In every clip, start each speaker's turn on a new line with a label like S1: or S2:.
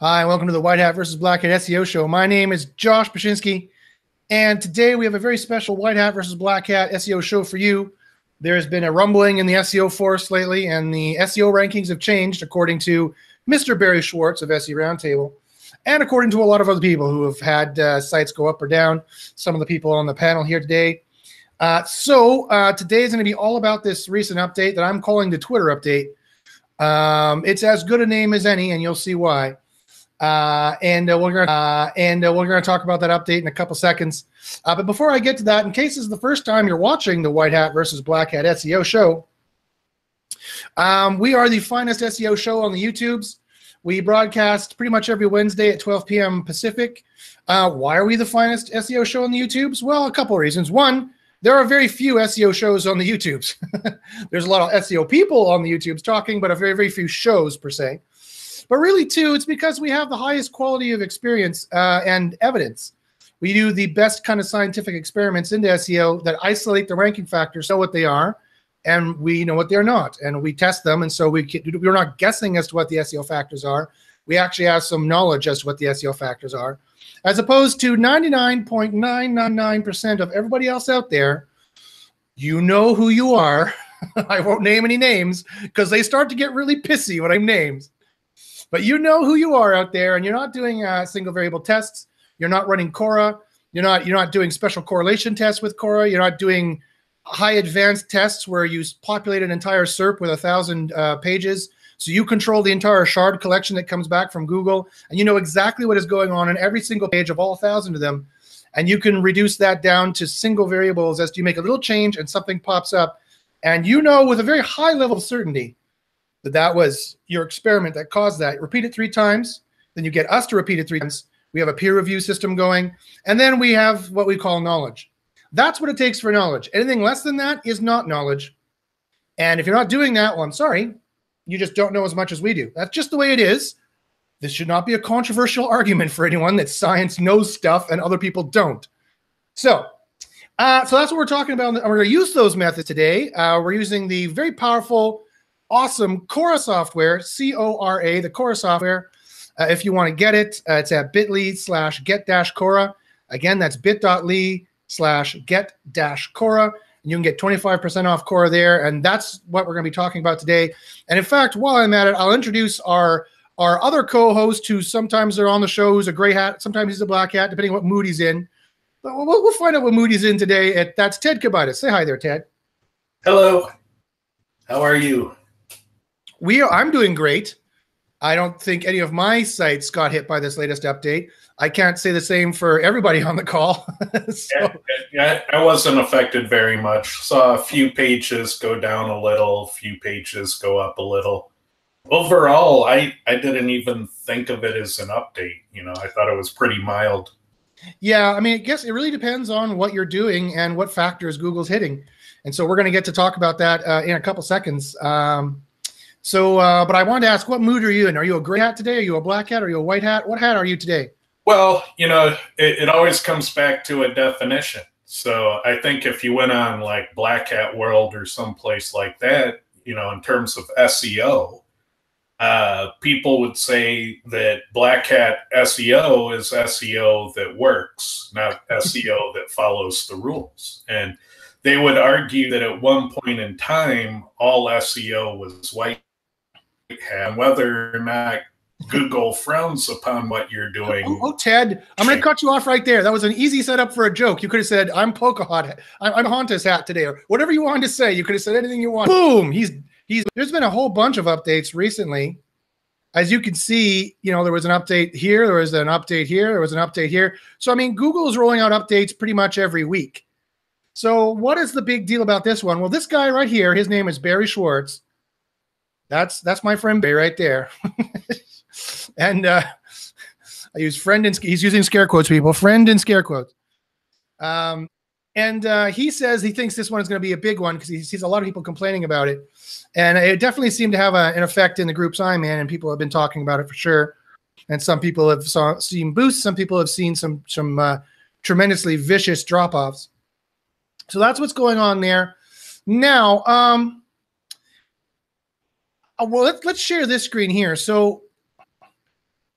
S1: Hi, welcome to the White Hat versus Black Hat SEO show. My name is Josh Bachynski, and today we have a very special White Hat versus Black Hat SEO show for you. There's been a rumbling in the SEO force lately, and the SEO rankings have changed according to Mr. Barry Schwartz of SE Roundtable, and according to a lot of other people who have had uh, sites go up or down. Some of the people on the panel here today. Uh, so uh, today is going to be all about this recent update that I'm calling the Twitter update. Um, it's as good a name as any, and you'll see why. Uh, and uh, we're gonna uh, and uh, we're gonna talk about that update in a couple seconds. Uh, but before I get to that, in case this is the first time you're watching the White Hat versus Black Hat SEO show, um, we are the finest SEO show on the YouTubes. We broadcast pretty much every Wednesday at 12 p.m. Pacific. Uh, why are we the finest SEO show on the YouTubes? Well, a couple reasons. One, there are very few SEO shows on the YouTubes. There's a lot of SEO people on the YouTubes talking, but a very, very few shows per se. But really, too, it's because we have the highest quality of experience uh, and evidence. We do the best kind of scientific experiments into SEO that isolate the ranking factors, know what they are, and we know what they're not, and we test them. And so we we're not guessing as to what the SEO factors are. We actually have some knowledge as to what the SEO factors are, as opposed to 99.999% of everybody else out there. You know who you are. I won't name any names because they start to get really pissy when I names. But you know who you are out there, and you're not doing uh, single variable tests. You're not running Cora. You're not you're not doing special correlation tests with Cora. You're not doing high advanced tests where you populate an entire SERP with a thousand uh, pages. So you control the entire shard collection that comes back from Google, and you know exactly what is going on in every single page of all thousand of them. And you can reduce that down to single variables as you make a little change and something pops up. And you know with a very high level of certainty that that was your experiment that caused that. Repeat it three times, then you get us to repeat it three times. We have a peer review system going, and then we have what we call knowledge. That's what it takes for knowledge. Anything less than that is not knowledge. And if you're not doing that, well, I'm sorry, you just don't know as much as we do. That's just the way it is. This should not be a controversial argument for anyone that science knows stuff and other people don't. So, uh, so that's what we're talking about. We're going to use those methods today. Uh, we're using the very powerful awesome Cora software, C O R A, the Cora software. Uh, if you want to get it, uh, it's at bit.ly slash get dash Cora. Again, that's bit.ly slash get dash Cora. And you can get 25% off Cora there. And that's what we're going to be talking about today. And in fact, while I'm at it, I'll introduce our our other co-host who sometimes they're on the show who's a gray hat, sometimes he's a black hat, depending on what mood he's in. But we'll, we'll find out what mood he's in today. At, that's Ted Kubaitis. Say hi there, Ted.
S2: Hello. How are you?
S1: We are, I'm doing great. I don't think any of my sites got hit by this latest update. I can't say the same for everybody on the call.
S2: so. yeah, I wasn't affected very much. Saw a few pages go down a little, a few pages go up a little. Overall, I, I didn't even think of it as an update. You know, I thought it was pretty mild.
S1: Yeah, I mean, I guess it really depends on what you're doing and what factors Google's hitting. And so we're going to get to talk about that uh, in a couple seconds. Um, so, uh, but I wanted to ask, what mood are you in? Are you a gray hat today? Are you a black hat? Are you a white hat? What hat are you today?
S2: Well, you know, it, it always comes back to a definition. So I think if you went on like Black Hat World or someplace like that, you know, in terms of SEO, uh, people would say that Black Hat SEO is SEO that works, not SEO that follows the rules. And they would argue that at one point in time, all SEO was white and whether or not Google frowns upon what you're doing.
S1: Oh, oh Ted, I'm going to cut you off right there. That was an easy setup for a joke. You could have said, "I'm Pocahontas. I'm, I'm Honta's hat today," or whatever you wanted to say. You could have said anything you want. Boom! He's he's. There's been a whole bunch of updates recently. As you can see, you know there was an update here, there was an update here, there was an update here. So I mean, Google is rolling out updates pretty much every week. So what is the big deal about this one? Well, this guy right here, his name is Barry Schwartz. That's that's my friend Barry right there. and uh, I use friend and he's using scare quotes, people. Friend and scare quotes. Um, and uh, he says he thinks this one is going to be a big one because he sees a lot of people complaining about it, and it definitely seemed to have a, an effect in the groups I'm in, and people have been talking about it for sure. And some people have saw, seen boosts, some people have seen some some uh, tremendously vicious drop offs. So that's what's going on there. Now, um, uh, well, let's let's share this screen here. So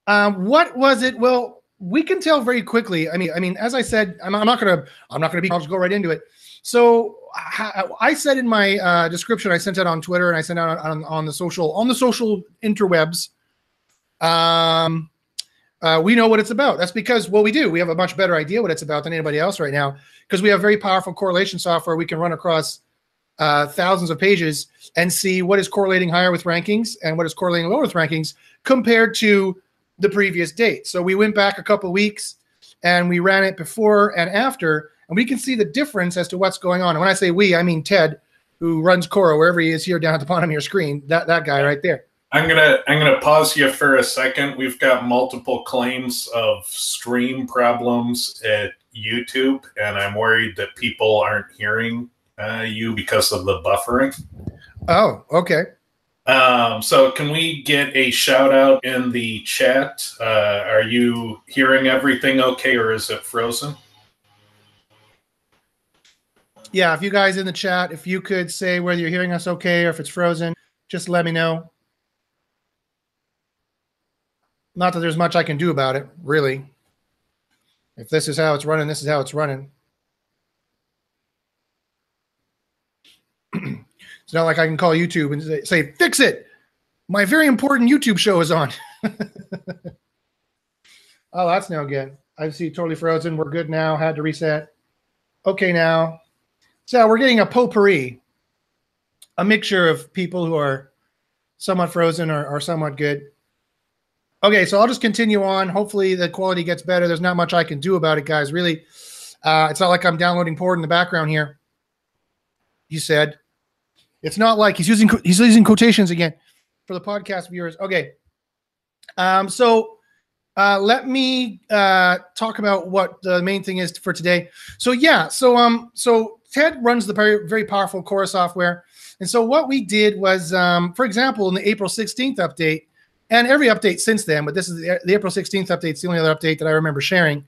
S1: Um, what was it? Well, we can tell very quickly. I mean, I mean, as I said, I'm, I'm not gonna, I'm not gonna be. I'll just go right into it. So I said in my uh, description, I sent it on Twitter and I sent out on, on, the social on the social interwebs. Um, uh, we know what it's about. That's because well, we do. We have a much better idea what it's about than anybody else right now because we have very powerful correlation software. We can run across uh, thousands of pages and see what is correlating higher with rankings and what is correlating lower with rankings compared to the previous date. So we went back a couple weeks and we ran it before and after, and we can see the difference as to what's going on. And when I say we, I mean Ted, who runs Cora wherever he is here down at the bottom of your screen. That that guy right there.
S2: I'm gonna I'm gonna pause you for a second. We've got multiple claims of stream problems at YouTube, and I'm worried that people aren't hearing uh, you because of the buffering.
S1: Oh, okay.
S2: Um, so can we get a shout out in the chat? Uh, are you hearing everything okay, or is it frozen?
S1: Yeah, if you guys in the chat, if you could say whether you're hearing us okay or if it's frozen, just let me know. Not that there's much I can do about it, really. If this is how it's running, this is how it's running. it's not like I can call YouTube and say, say, fix it. My very important YouTube show is on. oh, that's no good. I see totally frozen. We're good now. Had to reset. Okay, now. So we're getting a potpourri, a mixture of people who are somewhat frozen or, or somewhat good. Okay, so I'll just continue on. Hopefully the quality gets better. There's not much I can do about it, guys. Really, uh, it's not like I'm downloading port in the background here. You said it's not like he's using he's using quotations again for the podcast viewers. Okay, um, so uh, let me uh, talk about what the main thing is for today. So yeah, so um, so Ted runs the very very powerful Cora software, and so what we did was, um, for example, in the April 16th update and every update since then, but this is the, the April 16th update. It's the only other update that I remember sharing.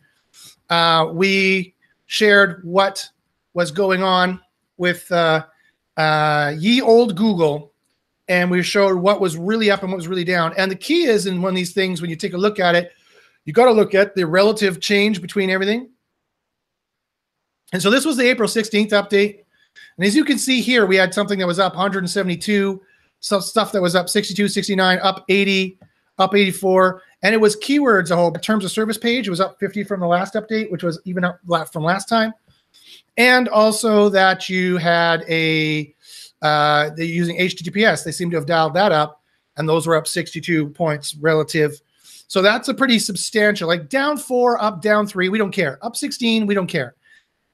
S1: Uh, we shared what was going on with uh, uh, ye old Google, and we showed what was really up and what was really down. And the key is in one of these things, when you take a look at it, you got to look at the relative change between everything. And so this was the April 16th update. And as you can see here, we had something that was up 172 some stuff that was up 62, 69, up 80, up 84. And it was keywords a whole terms of service page. It was up 50 from the last update, which was even up from last time. And also that you had a, uh, they're using HTTPS. They seem to have dialed that up. And those were up 62 points relative. So that's a pretty substantial, like down four, up, down three. We don't care. Up 16, we don't care.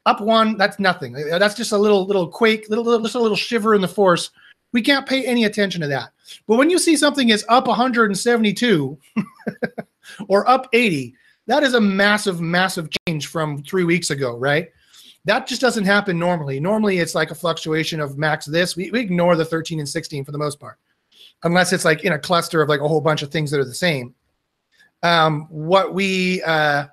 S1: Up one, that's nothing. That's just a little, little quake, little, little just a little shiver in the force we can't pay any attention to that. But when you see something is up 172 or up 80, that is a massive, massive change from three weeks ago, right? That just doesn't happen normally. Normally, it's like a fluctuation of max this. We, we ignore the 13 and 16 for the most part, unless it's like in a cluster of like a whole bunch of things that are the same. Um, what we uh,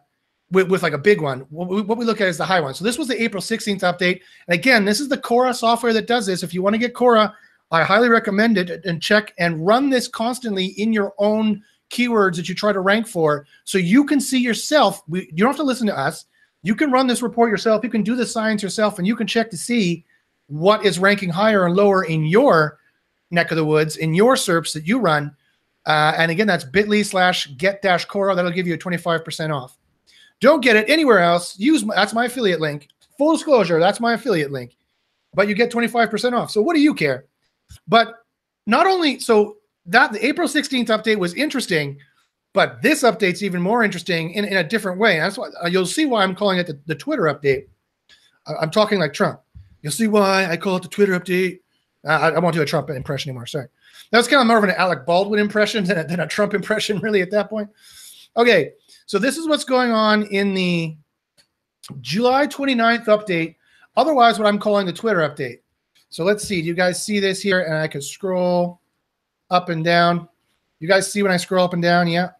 S1: with, with like a big one. What we, what we, look at is the high one. So this was the April 16th update. And again, this is the Cora software that does this. If you want to get Cora, I highly recommend it and check and run this constantly in your own keywords that you try to rank for so you can see yourself. We, you don't have to listen to us. You can run this report yourself. You can do the science yourself and you can check to see what is ranking higher and lower in your neck of the woods, in your SERPs that you run. Uh, and again, that's bit.ly slash get dash Cora. That'll give you a 25% off. Don't get it anywhere else. Use my, that's my affiliate link. Full disclosure, that's my affiliate link. But you get 25% off. So what do you care? But not only so that the April 16th update was interesting, but this update's even more interesting in, in a different way. That's why uh, you'll see why I'm calling it the, the Twitter update. I'm talking like Trump. You'll see why I call it the Twitter update. I, I won't do a Trump impression anymore. Sorry. That was kind of more of an Alec Baldwin impression than a, than a Trump impression, really, at that point. Okay. So this is what's going on in the July 29th update. Otherwise, what I'm calling the Twitter update. So let's see. Do you guys see this here? And I can scroll up and down. You guys see when I scroll up and down? Yeah.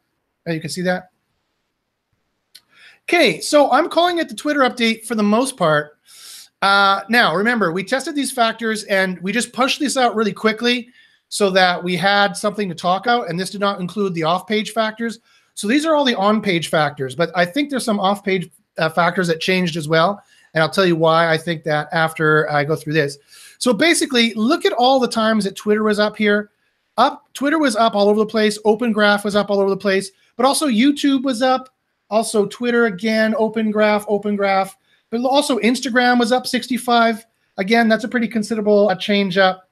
S1: Oh, you can see that. Okay, so I'm calling it the Twitter update for the most part. Uh, now, remember, we tested these factors and we just pushed this out really quickly so that we had something to talk about. And this did not include the off page factors. So these are all the on-page factors, but I think there's some off-page uh, factors that changed as well, and I'll tell you why I think that after I go through this. So basically, look at all the times that Twitter was up here. Up, Twitter was up all over the place. Open Graph was up all over the place, but also YouTube was up. Also Twitter again, Open Graph, Open Graph, but also Instagram was up 65. Again, that's a pretty considerable uh, change up.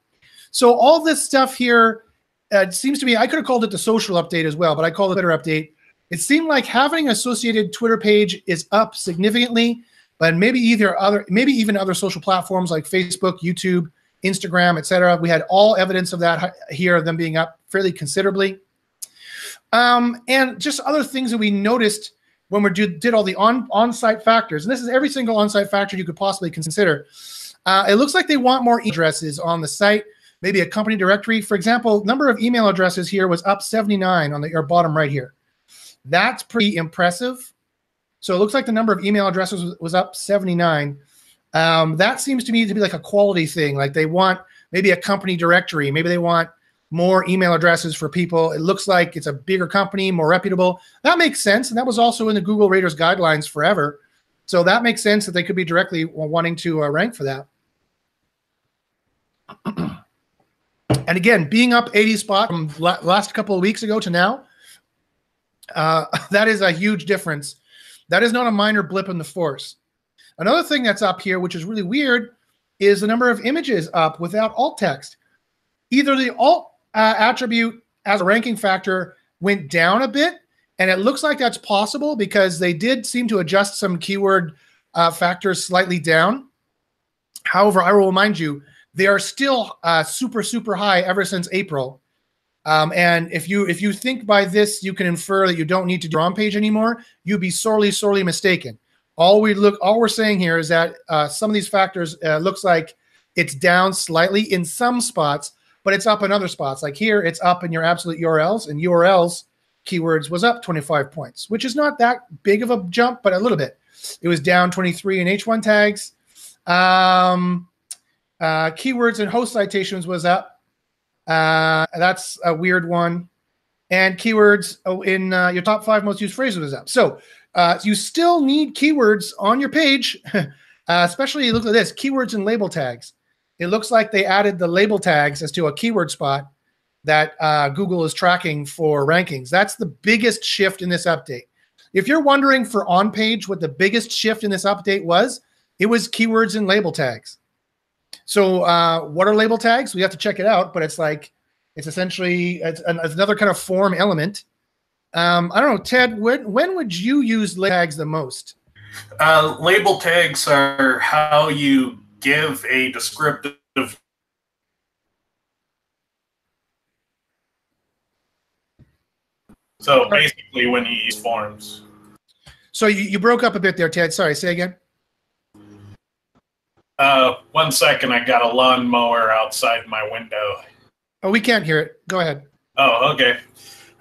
S1: So all this stuff here uh, seems to me I could have called it the social update as well, but I call it Twitter update. It seemed like having associated Twitter page is up significantly, but maybe either other, maybe even other social platforms like Facebook, YouTube, Instagram, etc. We had all evidence of that here, of them being up fairly considerably. Um, and just other things that we noticed when we did, did all the on on-site factors, and this is every single on-site factor you could possibly consider. Uh, it looks like they want more addresses on the site, maybe a company directory. For example, number of email addresses here was up 79 on the bottom right here. That's pretty impressive. So it looks like the number of email addresses was, was up 79. Um, that seems to me to be like a quality thing. Like they want maybe a company directory, maybe they want more email addresses for people. It looks like it's a bigger company, more reputable. That makes sense. And that was also in the Google Raters guidelines forever. So that makes sense that they could be directly wanting to uh, rank for that. and again, being up 80 spot from last couple of weeks ago to now, uh, that is a huge difference. That is not a minor blip in the force. Another thing that's up here, which is really weird, is the number of images up without alt text. Either the alt uh, attribute as a ranking factor went down a bit, and it looks like that's possible because they did seem to adjust some keyword uh, factors slightly down. However, I will remind you, they are still uh, super, super high ever since April. Um, and if you if you think by this you can infer that you don't need to do on page anymore, you'd be sorely, sorely mistaken. All we look, all we're saying here is that uh, some of these factors uh, looks like it's down slightly in some spots, but it's up in other spots. Like here, it's up in your absolute URLs, and URLs keywords was up 25 points, which is not that big of a jump, but a little bit. It was down 23 in H1 tags. Um, uh, keywords and host citations was up. Uh, that's a weird one. And keywords oh, in uh, your top five most used phrases was up. So uh, you still need keywords on your page, uh, especially look at this keywords and label tags it looks like they added the label tags as to a keyword spot that uh, Google is tracking for rankings. That's the biggest shift in this update. If you're wondering for on page what the biggest shift in this update was, it was keywords and label tags. So, uh, what are label tags? We have to check it out, but it's like it's essentially it's, another kind of form element. Um, I don't know, Ted. When when would you use tags the most?
S2: Uh, label tags are how you give a descriptive So basically, when you use forms.
S1: So you, you broke up a bit there, Ted. Sorry, say again.
S2: Uh, one second. I got a lawnmower outside my window.
S1: Oh, we can't hear it. Go ahead.
S2: Oh, okay.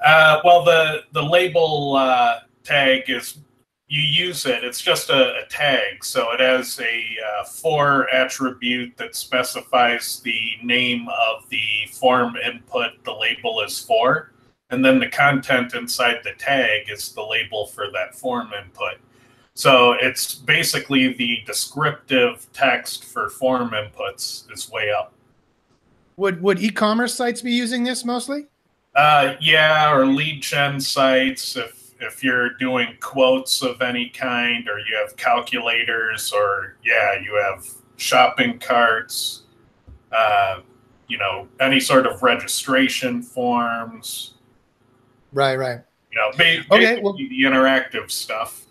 S2: Uh, well, the the label uh, tag is you use it. It's just a, a tag, so it has a uh, for attribute that specifies the name of the form input the label is for, and then the content inside the tag is the label for that form input. So it's basically the descriptive text for form inputs is way up.
S1: Would would e-commerce sites be using this mostly?
S2: Uh, yeah, or lead gen sites if if you're doing quotes of any kind or you have calculators or yeah you have shopping carts uh, you know any sort of registration forms.
S1: Right right.
S2: You know okay well, the interactive stuff.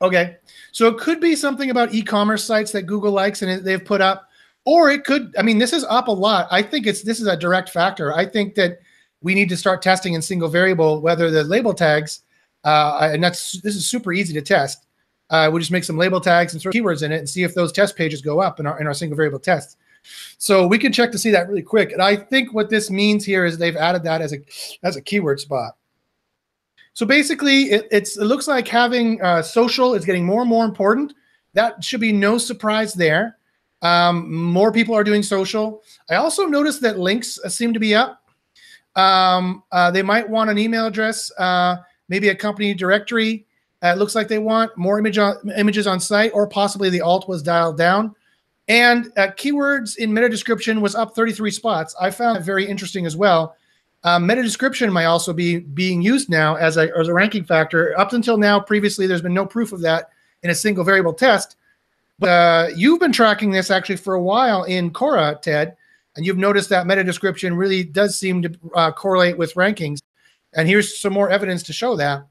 S1: Okay so it could be something about e-commerce sites that google likes and they've put up or it could i mean this is up a lot. I think it's this is a direct factor. I think that we need to start testing in single variable whether the label tags, uh, and that's this is super easy to test. Uh, we just make some label tags and throw keywords in it and see if those test pages go up in our in our single variable tests. So we can check to see that really quick. And I think what this means here is they've added that as a as a keyword spot. So basically, it, it's it looks like having uh, social is getting more and more important. That should be no surprise there. Um, more people are doing social. I also noticed that links seem to be up. Um, uh, they might want an email address uh, maybe a company directory. Uh, it looks like they want more image on, images on site, or possibly the alt was dialed down. And uh, keywords in meta description was up 33 spots. I found it very interesting as well. Uh, meta description might also be being used now as a, as a ranking factor. Up until now, previously, there's been no proof of that in a single variable test. But uh, you've been tracking this actually for a while in Cora, Ted, and you've noticed that meta description really does seem to uh, correlate with rankings. And here's some more evidence to show that.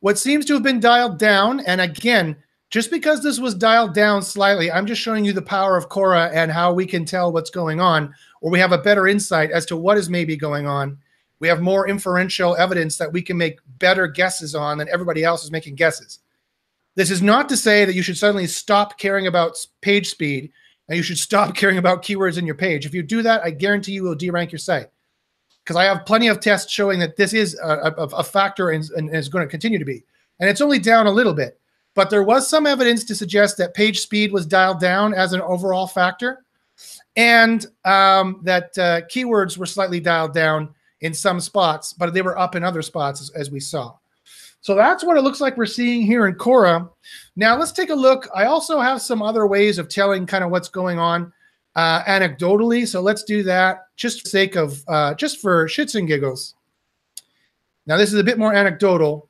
S1: What seems to have been dialed down, and again, just because this was dialed down slightly, I'm just showing you the power of Cora and how we can tell what's going on, or we have a better insight as to what is maybe going on. We have more inferential evidence that we can make better guesses on than everybody else is making guesses. This is not to say that you should suddenly stop caring about page speed and you should stop caring about keywords in your page. If you do that, I guarantee you will derank your site. Because I have plenty of tests showing that this is a, a, a factor and, and is going to continue to be. And it's only down a little bit. But there was some evidence to suggest that page speed was dialed down as an overall factor, and um, that uh, keywords were slightly dialed down in some spots, but they were up in other spots as, as we saw. So that's what it looks like we're seeing here in Cora. Now let's take a look. I also have some other ways of telling kind of what's going on uh, anecdotally. So let's do that just for sake of uh, just for shits and giggles. Now this is a bit more anecdotal.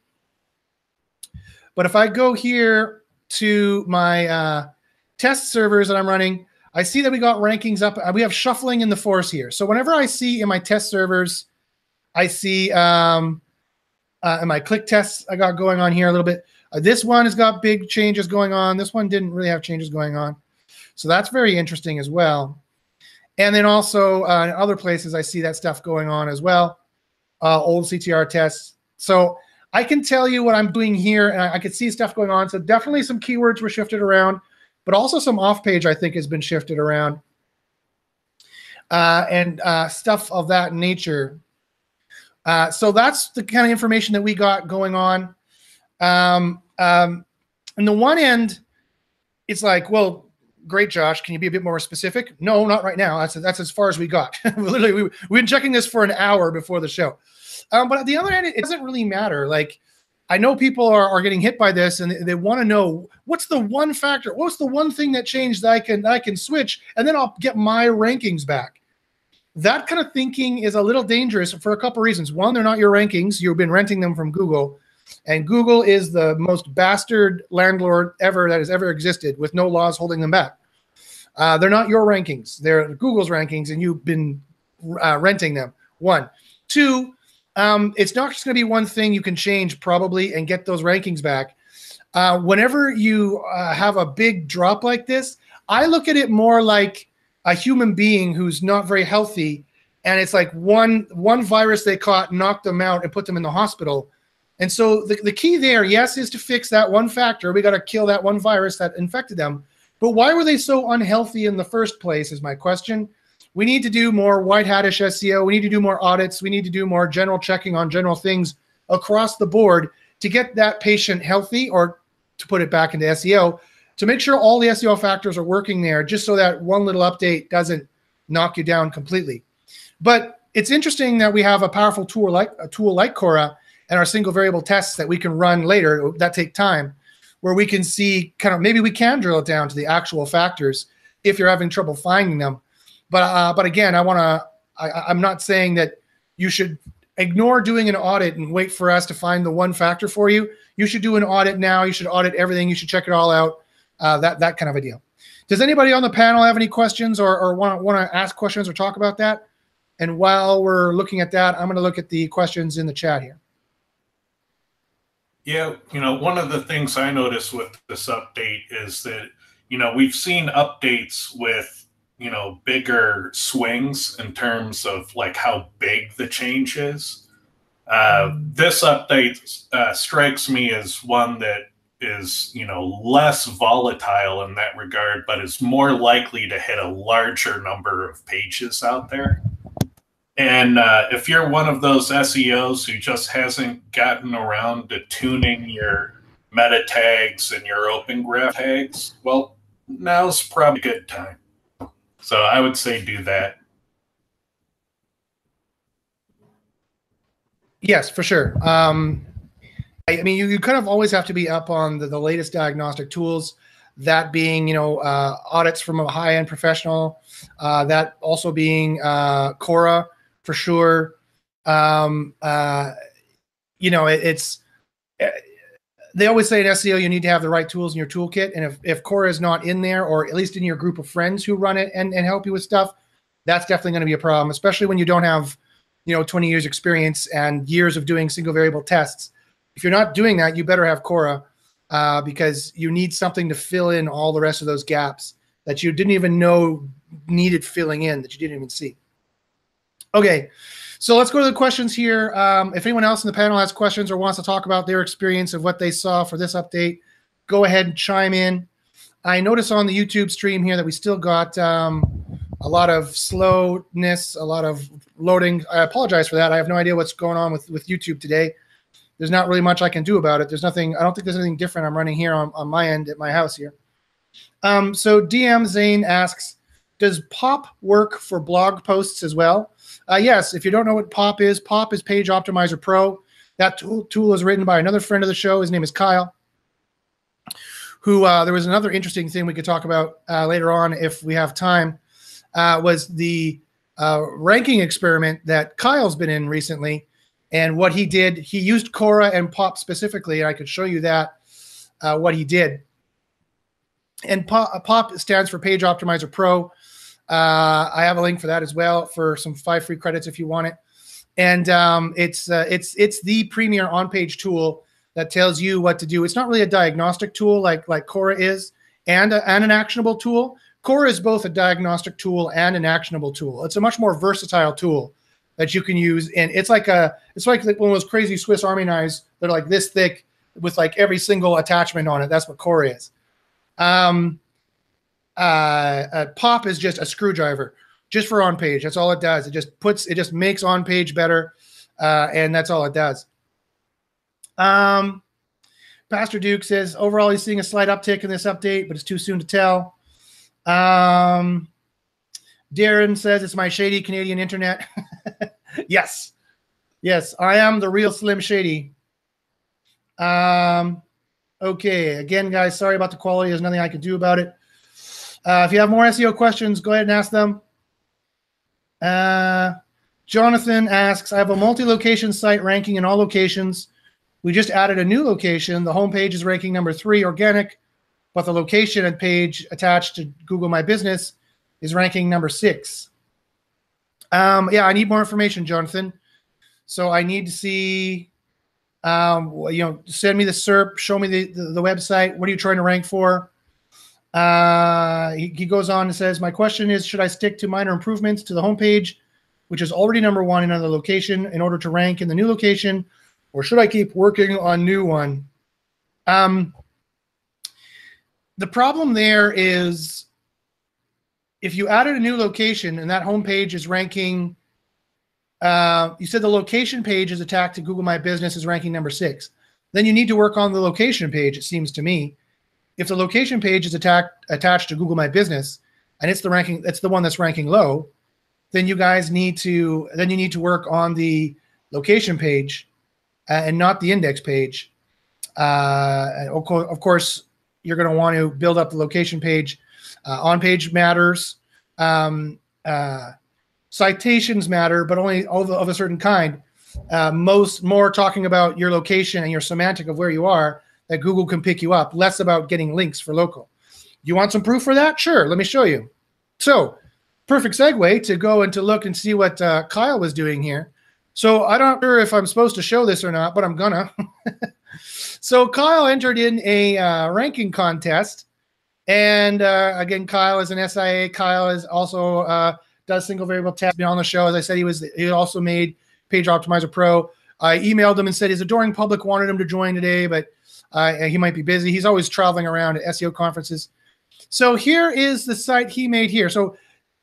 S1: But if I go here to my uh, test servers that I'm running, I see that we got rankings up. We have shuffling in the force here. So whenever I see in my test servers, I see um, uh, in my click tests I got going on here a little bit. Uh, this one has got big changes going on. This one didn't really have changes going on. So that's very interesting as well. And then also uh, in other places, I see that stuff going on as well. Uh, old CTR tests. So I can tell you what I'm doing here, and I, I see stuff going on. So definitely some keywords were shifted around, but also some off page I think has been shifted around, uh, and uh, stuff of that nature. Uh, so that's the kind of information that we got going on. Um, um, and the one end, it's like, well, great, Josh. Can you be a bit more specific? No, not right now. That's that's as far as we got. Literally, we, we've been checking this for an hour before the show. Um, but at the other end, it doesn't really matter. Like, I know people are, are getting hit by this and they, they want to know what's the one factor, what's the one thing that changed that I can I can switch, and then I'll get my rankings back. That kind of thinking is a little dangerous for a couple reasons. One, they're not your rankings; you've been renting them from Google, and Google is the most bastard landlord ever that has ever existed, with no laws holding them back. Uh, they're not your rankings; they're Google's rankings, and you've been uh, renting them. One, two um, it's not just going to be one thing you can change probably and get those rankings back. Uh, whenever you uh, have a big drop like this, I look at it more like a human being who's not very healthy, and it's like one one virus they caught knocked them out and put them in the hospital. And so the, the key there, yes, is to fix that one factor. We got to kill that one virus that infected them. But why were they so unhealthy in the first place? Is my question we need to do more white hatish SEO. We need to do more audits. We need to do more general checking on general things across the board to get that patient healthy or to put it back into SEO to make sure all the SEO factors are working there just so that one little update doesn't knock you down completely. But it's interesting that we have a powerful tool like a tool like Cora and our single variable tests that we can run later that take time where we can see kind of maybe we can drill it down to the actual factors if you're having trouble finding them but uh, but again, I want to. I'm not saying that you should ignore doing an audit and wait for us to find the one factor for you. You should do an audit now. You should audit everything. You should check it all out. Uh, that that kind of a deal. Does anybody on the panel have any questions or, or want want to ask questions or talk about that? And while we're looking at that, I'm going to look at the questions in the chat here.
S2: Yeah, you know, one of the things I noticed with this update is that you know we've seen updates with you know bigger swings in terms of like how big the change is. Uh, this update uh, strikes me as one that is you know less volatile in that regard, but is more likely to hit a larger number of pages out there. And uh, if you're one of those SEOs who just hasn't gotten around to tuning your meta tags and your open graph tags, well, now's probably a good time. So I would say do that.
S1: Yes, for sure. Um, I, mean, you, you kind of always have to be up on the, the latest diagnostic tools. That being, you know, uh, audits from a high end professional. Uh, that also being uh, Cora for sure. Um, uh, you know, it, it's eh, they always say in SEO you need to have the right tools in your toolkit, and if if Cora is not in there, or at least in your group of friends who run it and, and help you with stuff, that's definitely going to be a problem, especially when you don't have, you know, 20 years experience and years of doing single variable tests. If you're not doing that, you better have Cora uh, because you need something to fill in all the rest of those gaps that you didn't even know needed filling in that you didn't even see. Okay, so let's go to the questions here. Um, if anyone else in the panel has questions or wants to talk about their experience of what they saw for this update, go ahead and chime in. I notice on the YouTube stream here that we still got um, a lot of slowness, a lot of loading. I apologize for that. I have no idea what's going on with, with YouTube today. There's not really much I can do about it. There's nothing, I don't think there's anything different I'm running here on, on my end at my house here. Um, so DM Zane asks, does POP work for blog posts as well? Uh, yes, if you don't know what POP is, POP is Page Optimizer Pro. That tool, tool is written by another friend of the show. His name is Kyle. Who uh, there was another interesting thing we could talk about uh, later on if we have time. Uh, was the uh, ranking experiment that Kyle's been in recently, and what he did. He used Cora and POP specifically. And I could show you that uh, what he did. And POP, POP stands for Page Optimizer Pro. Uh, I have a link for that as well for some five free credits if you want it. And um, it's uh, it's it's the premier on-page tool that tells you what to do. It's not really a diagnostic tool like like Cora is, and a, and an actionable tool. Cora is both a diagnostic tool and an actionable tool. It's a much more versatile tool that you can use, and it's like a it's like one of those crazy Swiss Army knives. that are like this thick with like every single attachment on it. That's what Cora is. Um, uh, pop is just a screwdriver just for on page that's all it does it just puts it just makes on page better uh, and that's all it does um, pastor duke says overall he's seeing a slight uptick in this update but it's too soon to tell um, darren says it's my shady canadian internet yes yes i am the real slim shady um, okay again guys sorry about the quality there's nothing i can do about it uh, if you have more SEO questions, go ahead and ask them. Uh, Jonathan asks, I have a multi-location site ranking in all locations. We just added a new location. The homepage is ranking number three, organic, but the location and page attached to Google My Business is ranking number six. Um, yeah, I need more information, Jonathan. So I need to see, um, you know, send me the SERP, show me the, the, the website. What are you trying to rank for? Uh, he, he, goes on and says, My question is Should I stick to minor improvements to the homepage, which is already number one in another location, in order to rank in the new location, or should I keep working on new one? Um, the problem there is if you added a new location and that homepage is ranking, uh, you said the location page is attacked to Google My Business is ranking number six. Then you need to work on the location page, it seems to me if the location page is attacked, attached to Google My Business and it's the ranking, it's the one that's ranking low, then you guys need to then you need to work on the location page uh, and not the index page. Uh, of course, you're going to want to build up the location page. Uh, on page matters. Um, uh, citations matter, but only of, of a certain kind. Uh, most more talking about your location and your semantic of where you are that Google can pick you up, less about getting links for local. You want some proof for that? Sure, let me show you. So, perfect segue to go and to look and see what uh, Kyle was doing here. So, I don't know if I'm supposed to show this or not, but I'm gonna. so, Kyle entered in a uh, ranking contest. And uh, again, Kyle is an SIA. Kyle is also uh, does single variable tests. Been on the show, as I said, he was. He also made Page Optimizer Pro. I emailed him and said his adoring public wanted him to join today, but uh, he might be busy. He's always traveling around at SEO conferences. So here is the site he made here. So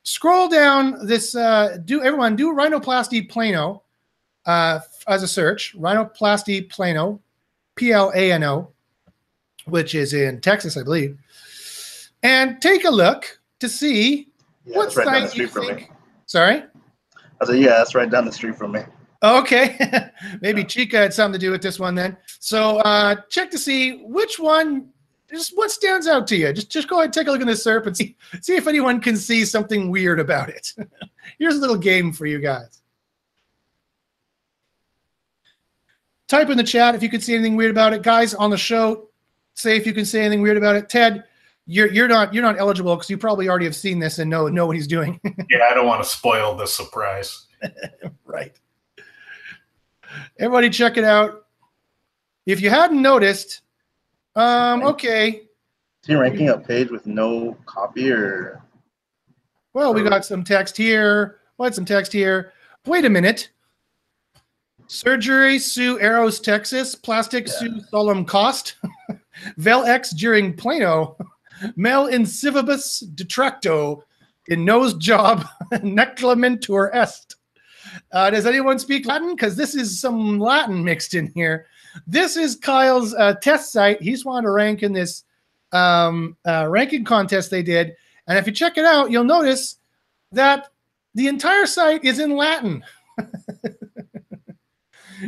S1: scroll down this. Uh, do everyone do rhinoplasty plano uh, as a search. Rhinoplasty plano, P L A N O, which is in Texas, I believe. And take a look to see
S3: yeah, what site right you
S1: think. Sorry.
S3: I said, yeah, that's right down the street from me.
S1: Okay, maybe Chica had something to do with this one then. So uh, check to see which one, just what stands out to you. Just just go ahead and take a look at this SERP and see see if anyone can see something weird about it. Here's a little game for you guys. Type in the chat if you can see anything weird about it, guys. On the show, say if you can see anything weird about it. Ted, you're you're not you're not eligible because you probably already have seen this and know know what he's doing.
S2: yeah, I don't want to spoil the surprise.
S1: right. Everybody, check it out. If you hadn't noticed, um, okay.
S3: Is he ranking up page with no copy or?
S1: Well, we got some text here. What? Some text here. Wait a minute. Surgery sue Arrows, Texas. Plastic yeah. sue solemn cost. Vel X during Plano. Mel incivibus detracto in nose job neclamentur est. Uh, does anyone speak Latin? Because this is some Latin mixed in here. This is Kyle's uh, test site. He's wanted to rank in this um, uh, ranking contest they did. And if you check it out, you'll notice that the entire site is in Latin.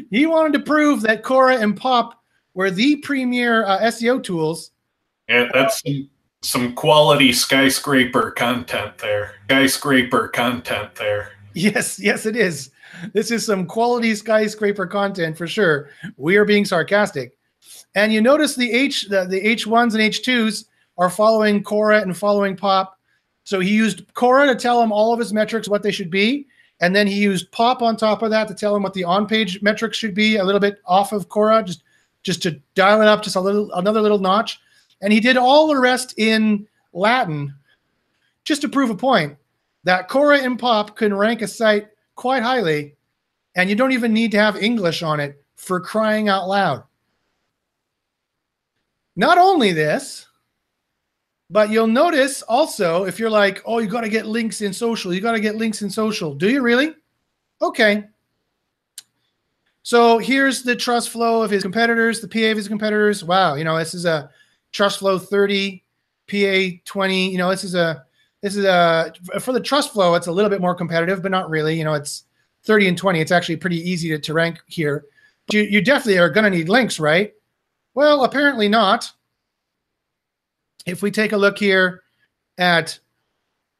S1: he wanted to prove that Cora and Pop were the premier uh, SEO tools.
S2: Yeah, that's some, quality skyscraper content there. Skyscraper content there.
S1: Yes, yes, it is. This is some quality skyscraper content for sure. We are being sarcastic. And you notice the H the, the H1s and H2s are following Cora and following Pop. So he used Cora to tell him all of his metrics, what they should be. And then he used Pop on top of that to tell him what the on-page metrics should be, a little bit off of Cora, just just to dial it up just a little another little notch. And he did all the rest in Latin just to prove a point that Cora and Pop can rank a site quite highly, and you don't even need to have English on it for crying out loud. Not only this, but you'll notice also if you're like, oh, you got to get links in social, you got to get links in social. Do you really? Okay. So here's the trust flow of his competitors, the PA of his competitors. Wow, you know, this is a trust flow 30, PA 20. You know, this is a this is a for the trust flow. It's a little bit more competitive, but not really. You know, it's 30 and 20. It's actually pretty easy to, to rank here. You, you definitely are going to need links, right? Well, apparently not. If we take a look here at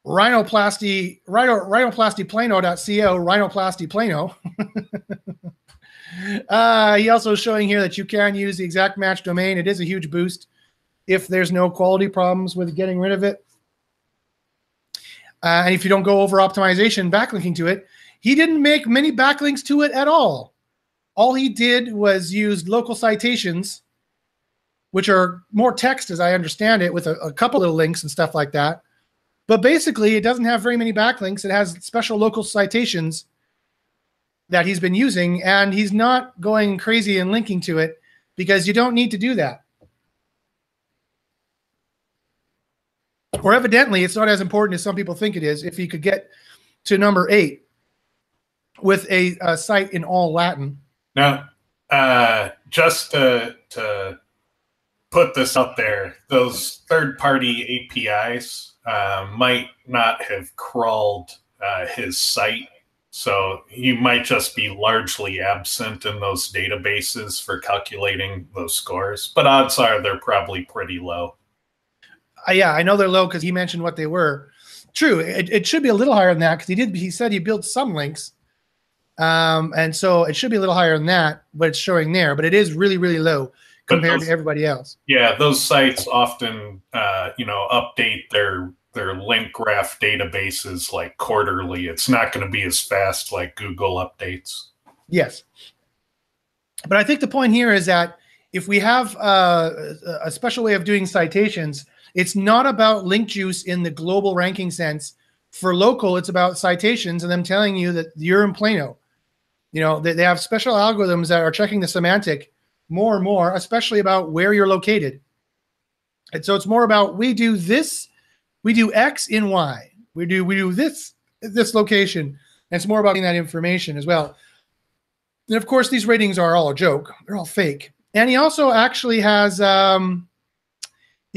S1: rhinoplasty, rhino, rhinoplastyplano.co, rhinoplasty plano. uh, he also showing here that you can use the exact match domain. It is a huge boost if there's no quality problems with getting rid of it. Uh, and if you don't go over optimization backlinking to it, he didn't make many backlinks to it at all. All he did was use local citations, which are more text as I understand it, with a, a couple of links and stuff like that. But basically, it doesn't have very many backlinks. It has special local citations that he's been using, and he's not going crazy and linking to it because you don't need to do that. Or evidently it's not as important as some people think it is if he could get to number eight with a, a site in all Latin.
S2: Now, uh, just to, to put this out there, those third party APIs uh, might not have crawled uh, his site. So he might just be largely absent in those databases for calculating those scores, but odds are they're probably pretty low
S1: uh, yeah, I know they're low because he mentioned what they were. True, it, it should be a little higher than that because he did. He said he built some links, um, and so it should be a little higher than that. But it's showing there, but it is really, really low compared those, to everybody else.
S2: Yeah, those sites often, uh, you know, update their their link graph databases like quarterly. It's not going to be as fast like Google updates.
S1: Yes, but I think the point here is that if we have uh, a special way of doing citations it's not about link juice in the global ranking sense. For local, it's about citations and them telling you that you're in Plano. You know, they, they have special algorithms that are checking the semantic more and more, especially about where you're located. And so it's more about we do this, we do X in Y. We do we do this this location. And it's more about getting that information as well. And of course, these ratings are all a joke. They're all fake. And he also actually has um,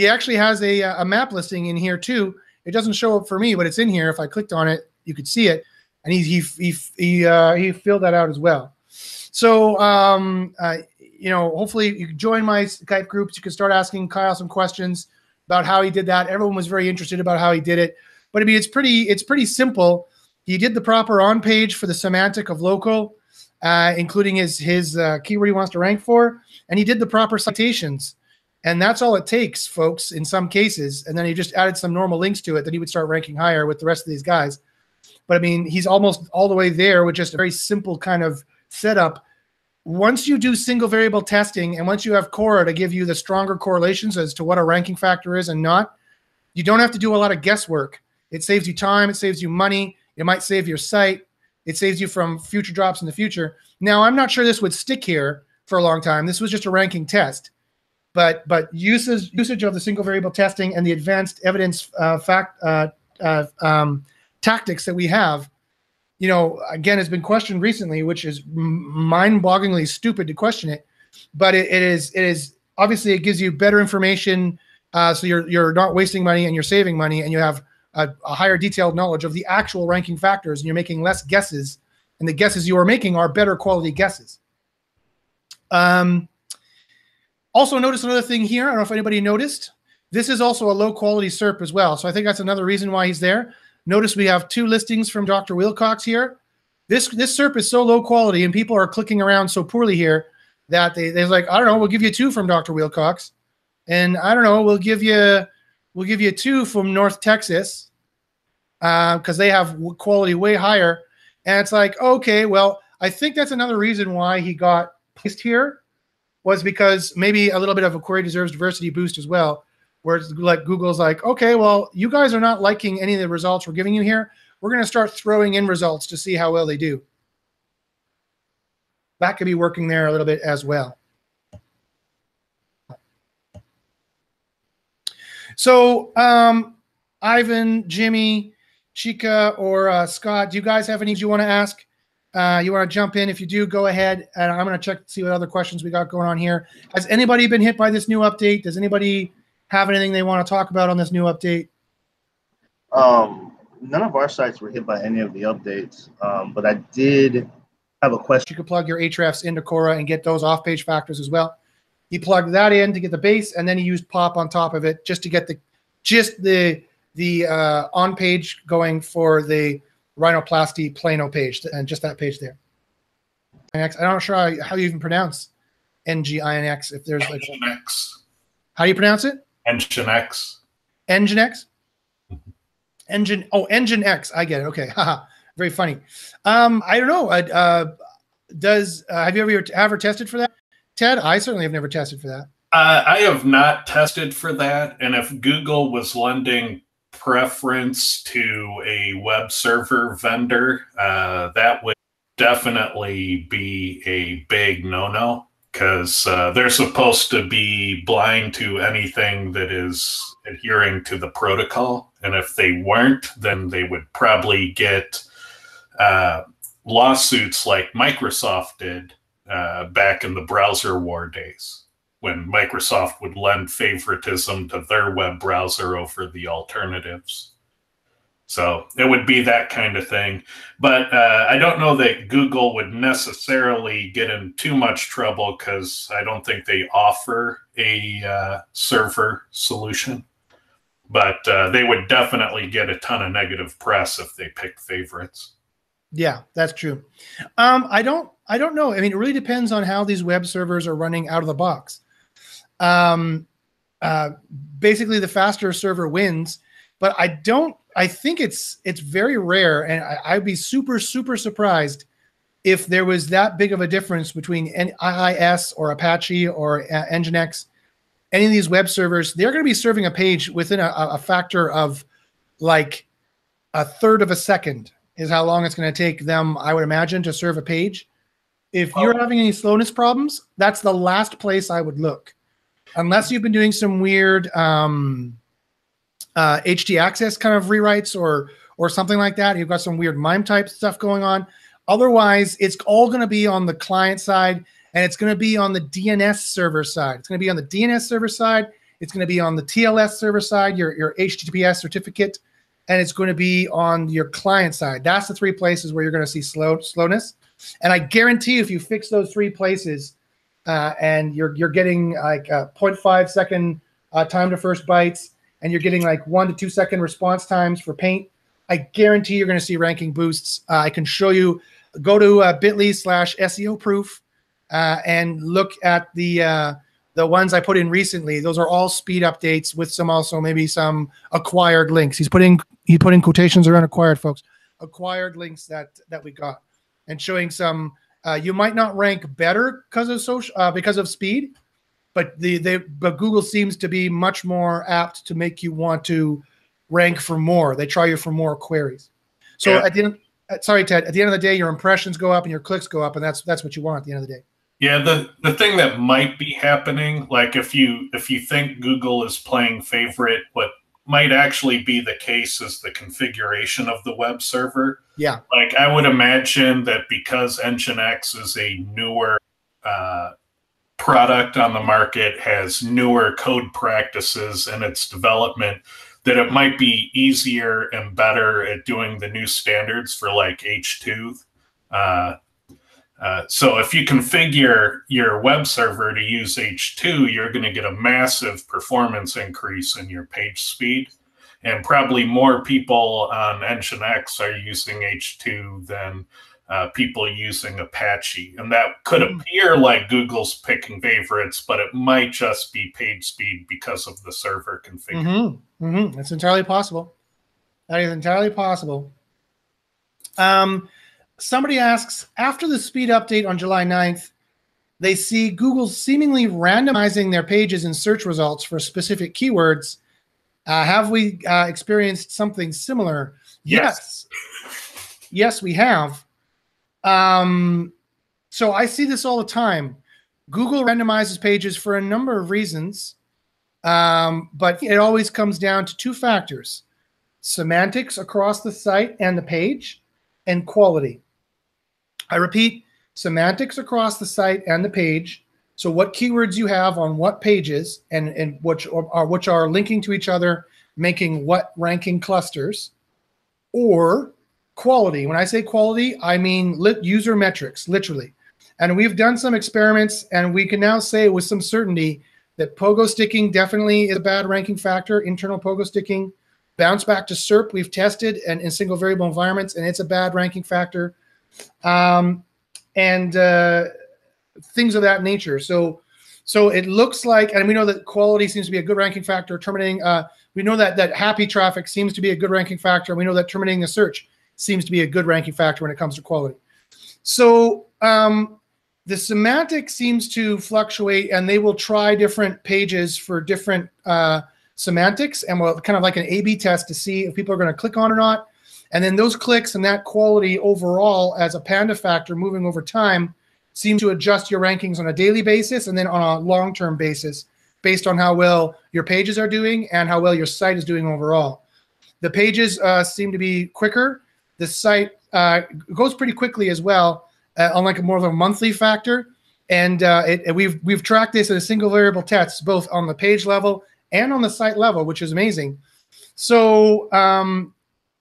S1: he actually has a, a map listing in here too. It doesn't show up for me, but it's in here. If I clicked on it, you could see it. and he he he he, uh, he filled that out as well. So um, uh, you know, hopefully you can join my Skype groups. You can start asking Kyle some questions about how he did that. Everyone was very interested about how he did it. But I mean, it's pretty it's pretty simple. He did the proper on page for the semantic of local, uh, including his his uh, keyword he wants to rank for, and he did the proper citations. And that's all it takes, folks, in some cases. And then he just added some normal links to it that he would start ranking higher with the rest of these guys. But I mean, he's almost all the way there with just a very simple kind of setup. Once you do single variable testing and once you have Cora to give you the stronger correlations as to what a ranking factor is and not, you don't have to do a lot of guesswork. It saves you time, it saves you money, it might save your site, it saves you from future drops in the future. Now, I'm not sure this would stick here for a long time. This was just a ranking test but but usage usage of the single variable testing and the advanced evidence uh, fact uh, uh, um, tactics that we have, you know, again, has been questioned recently, which is mind-bogglingly stupid to question it. But it, it is it is obviously it gives you better information, uh, so you're you're not wasting money and you're saving money, and you have a, a higher detailed knowledge of the actual ranking factors, and you're making less guesses, and the guesses you are making are better quality guesses. Um, also, notice another thing here. I don't know if anybody noticed. This is also a low quality SERP as well. So I think that's another reason why he's there. Notice we have two listings from Dr. Wilcox here. This this SERP is so low quality and people are clicking around so poorly here that they, they're like, I don't know, we'll give you two from Dr. Wilcox. And I don't know, we'll give you we'll give you two from North Texas because uh, they have quality way higher. And it's like, okay, well, I think that's another reason why he got placed here was because maybe a little bit of a query deserves diversity boost as well. Where it's like Google's like, okay, well, you guys are not liking any of the results we're giving you here. We're going to start throwing in results to see how well they do. That could be working there a little bit as well. So, um, Ivan, Jimmy, Chica, or uh, Scott, do you guys have any you want to ask? Uh, you want to jump in? If you do, go ahead. And I'm going to check to see what other questions we got going on here. Has anybody been hit by this new update? Does anybody have anything they want to talk about on this new update?
S3: Um, none of our sites were hit by any of the updates, um, but I did have a question.
S1: You could plug your Ahrefs into Cora and get those off-page factors as well. He plugged that in to get the base, and then he used Pop on top of it just to get the just the the uh, on page going for the rhinoplasty plano page and just that page there. I'm not sure how, how you even pronounce NGINX. If there's like
S2: Nginx.
S1: How do you pronounce it?
S2: Nginx.
S1: Nginx. Engine. Oh, Nginx. I get it. Okay. Haha. Very funny. Um, I don't know. Uh, does uh, have you ever ever tested for that, Ted? I certainly have never tested for that.
S2: Uh, I have not tested for that, and if Google was lending preference to a web server vendor, uh, that would definitely be a big no no because uh, they're supposed to be blind to anything that is adhering to the protocol. And if they weren't, then they would probably get uh, lawsuits like Microsoft did uh, back in the browser war days when Microsoft would lend favoritism to their web browser over the alternatives. So it would be that kind of thing. But uh, I don't know that Google would necessarily get in too much trouble because I don't think they offer a uh, server solution. But uh, they would definitely get a ton of negative press if they picked favorites.
S1: Yeah, that's true. Um, I don't. I don't know. I mean, it really depends on how these web servers are running out of the box. Um, uh, basically, the faster server wins. But I don't. I think it's it's very rare, and I, I'd be super super surprised if there was that big of a difference between IIS or Apache or uh, Nginx, any of these web servers, they're going to be serving a page within a, a, factor of like a third of a second is how long it's going to take them, I would imagine, to serve a page. If you're having any slowness problems, that's the last place I would look unless you've been doing some weird um, uh, htaccess kind of rewrites or or something like that. You've got some weird MIME type stuff going on. Otherwise, it's all going to be on the client side and it's going to be on the DNS server side. It's going to be on the DNS server side. It's going to be on the TLS server side, your, your HTTPS certificate and it's going to be on your client side. That's the three places where you're going to see slow slowness. And I guarantee if you fix those three places, uh, and you're you're getting like a 0.5 second uh, time to first bytes, and you're getting like one to two second response times for paint, I guarantee you're going to see ranking boosts. Uh, I can show you. Go to uh, Bitly slash SEO proof uh, and look at the uh, the ones I put in recently. Those are all speed updates with some also maybe some acquired links. He's putting he put in quotations around acquired folks, acquired links that that we got, and showing some. Uh, you might not rank better because of social uh, because of speed, but the they but Google seems to be much more apt to make you want to rank for more. They try you for more queries. So
S2: Yeah.
S1: at the end, uh, sorry Ted, at the end of the day, your impressions go up and your clicks go up, and that's that's what you want at the end of the day.
S2: Yeah, the the thing that might be happening, like if you if you think Google is playing favorite, what might actually be the case is the configuration of the web server.
S1: Yeah.
S2: Like I would imagine that because Nginx is a newer uh, product on the market, has newer code practices in its development, that it might be easier and better at doing the new standards for like H2. Uh, uh, so if you configure your web server to use H2, you're going to get a massive performance increase in your page speed. And probably more people on Nginx are using H2 than uh, people using Apache. And that could
S1: Mhm.
S2: appear like Google's picking favorites, but it might just be page speed because of the server configuration.
S1: Mm-hmm. Mm-hmm. That's entirely possible. That is entirely possible. Um, somebody asks after the speed update on July 9th, they see Google seemingly randomizing their pages and search results for specific keywords. Uh, have we uh, experienced something similar?
S2: Yes.
S1: Yes, Yes, we have. Um, so I see this all the time. Google randomizes pages for a number of reasons. Um, but it always comes down to two factors semantics across the site and the page, and quality. I repeat semantics across the site and the page. So, what keywords you have on what pages and, and which are, which are linking to each other, making what ranking clusters, or quality. When I say quality, I mean lit user metrics, literally. And we've done some experiments, and we can now say with some certainty that pogo sticking definitely is a bad ranking factor. Internal pogo sticking, bounce back to SERP, we've tested and in single variable environments, and it's a bad ranking factor. Um, and uh, things of that nature. So, so it looks like, and we know that quality seems to be a good ranking factor. Terminating, uh, we know that that happy traffic seems to be a good ranking factor. We know that terminating a search seems to be a good ranking factor when it comes to quality. So um, the semantic seems to fluctuate, and they will try different pages for different uh, semantics, and we'll kind of like an A/B test to see if people are going to click on or not. And then those clicks and that quality overall, as a panda factor moving over time, seem to adjust your rankings on a daily basis and then on a long-term basis, based on how well your pages are doing and how well your site is doing overall. The pages uh, seem to be quicker. The site uh, goes pretty quickly as well, uh, a more of a monthly factor. And uh, it, and we've we've tracked this at a single variable test, both on the page level and on the site level, which is amazing. So um,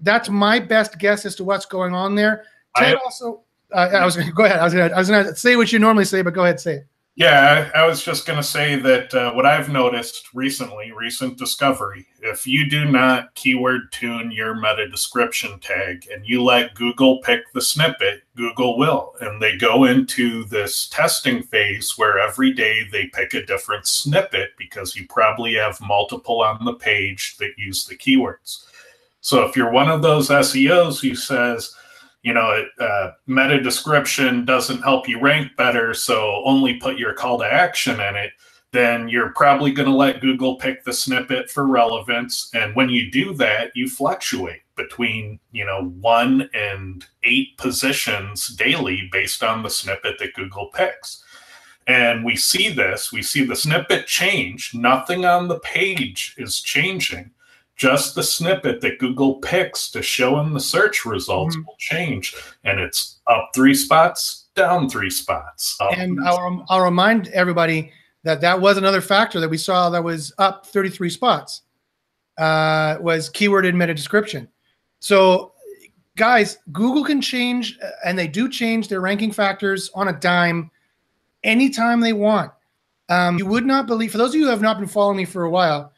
S1: that's my best guess as to what's going on there. Ted
S2: I-
S1: also, uh, I was gonna go ahead. I was gonna I was gonna say what you normally say, but go ahead, say it.
S2: Yeah, I, I was just going to say that uh, what I've noticed recently, recent discovery, if you do not keyword tune your meta description tag and you let Google pick the snippet, Google will. And they go into this testing phase where every day they pick a different snippet because you probably have multiple on the page that use the keywords. So if you're one of those SEOs who says, you know, uh, meta description doesn't help you rank better, so only put your call to action in it, then you're probably going to let Google pick the snippet for relevance. And when you do that, you fluctuate between, you know, one and eight positions daily based on the snippet that Google picks. And we see this, we see the snippet change. Nothing on the page is changing just the snippet that Google picks to show in the search results
S1: Mhm.
S2: will change. And it's up three spots, down three spots.
S1: And
S2: three
S1: I'll, I'll remind everybody that that was another factor that we saw that was up 33 spots. uh, was keyworded meta description. So, guys, Google can change, uh, and they do change their ranking factors on a dime anytime they want. Um, you would not believe, for those of you who have not been following me for a while,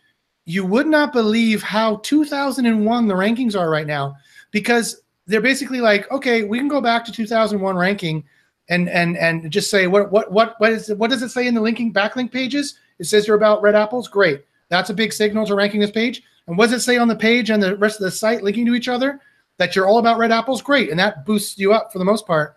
S1: you would not believe how 2001 the rankings are right now because they're basically like, okay, we can go back to 2001 ranking and and and just say what what what what is what does it say in the linking backlink pages? It says you're about red apples. Great, that's a big signal to ranking this page. And what does it say on the page and the rest of the site linking to each other? That you're all about red apples. Great, and that boosts you up for the most part.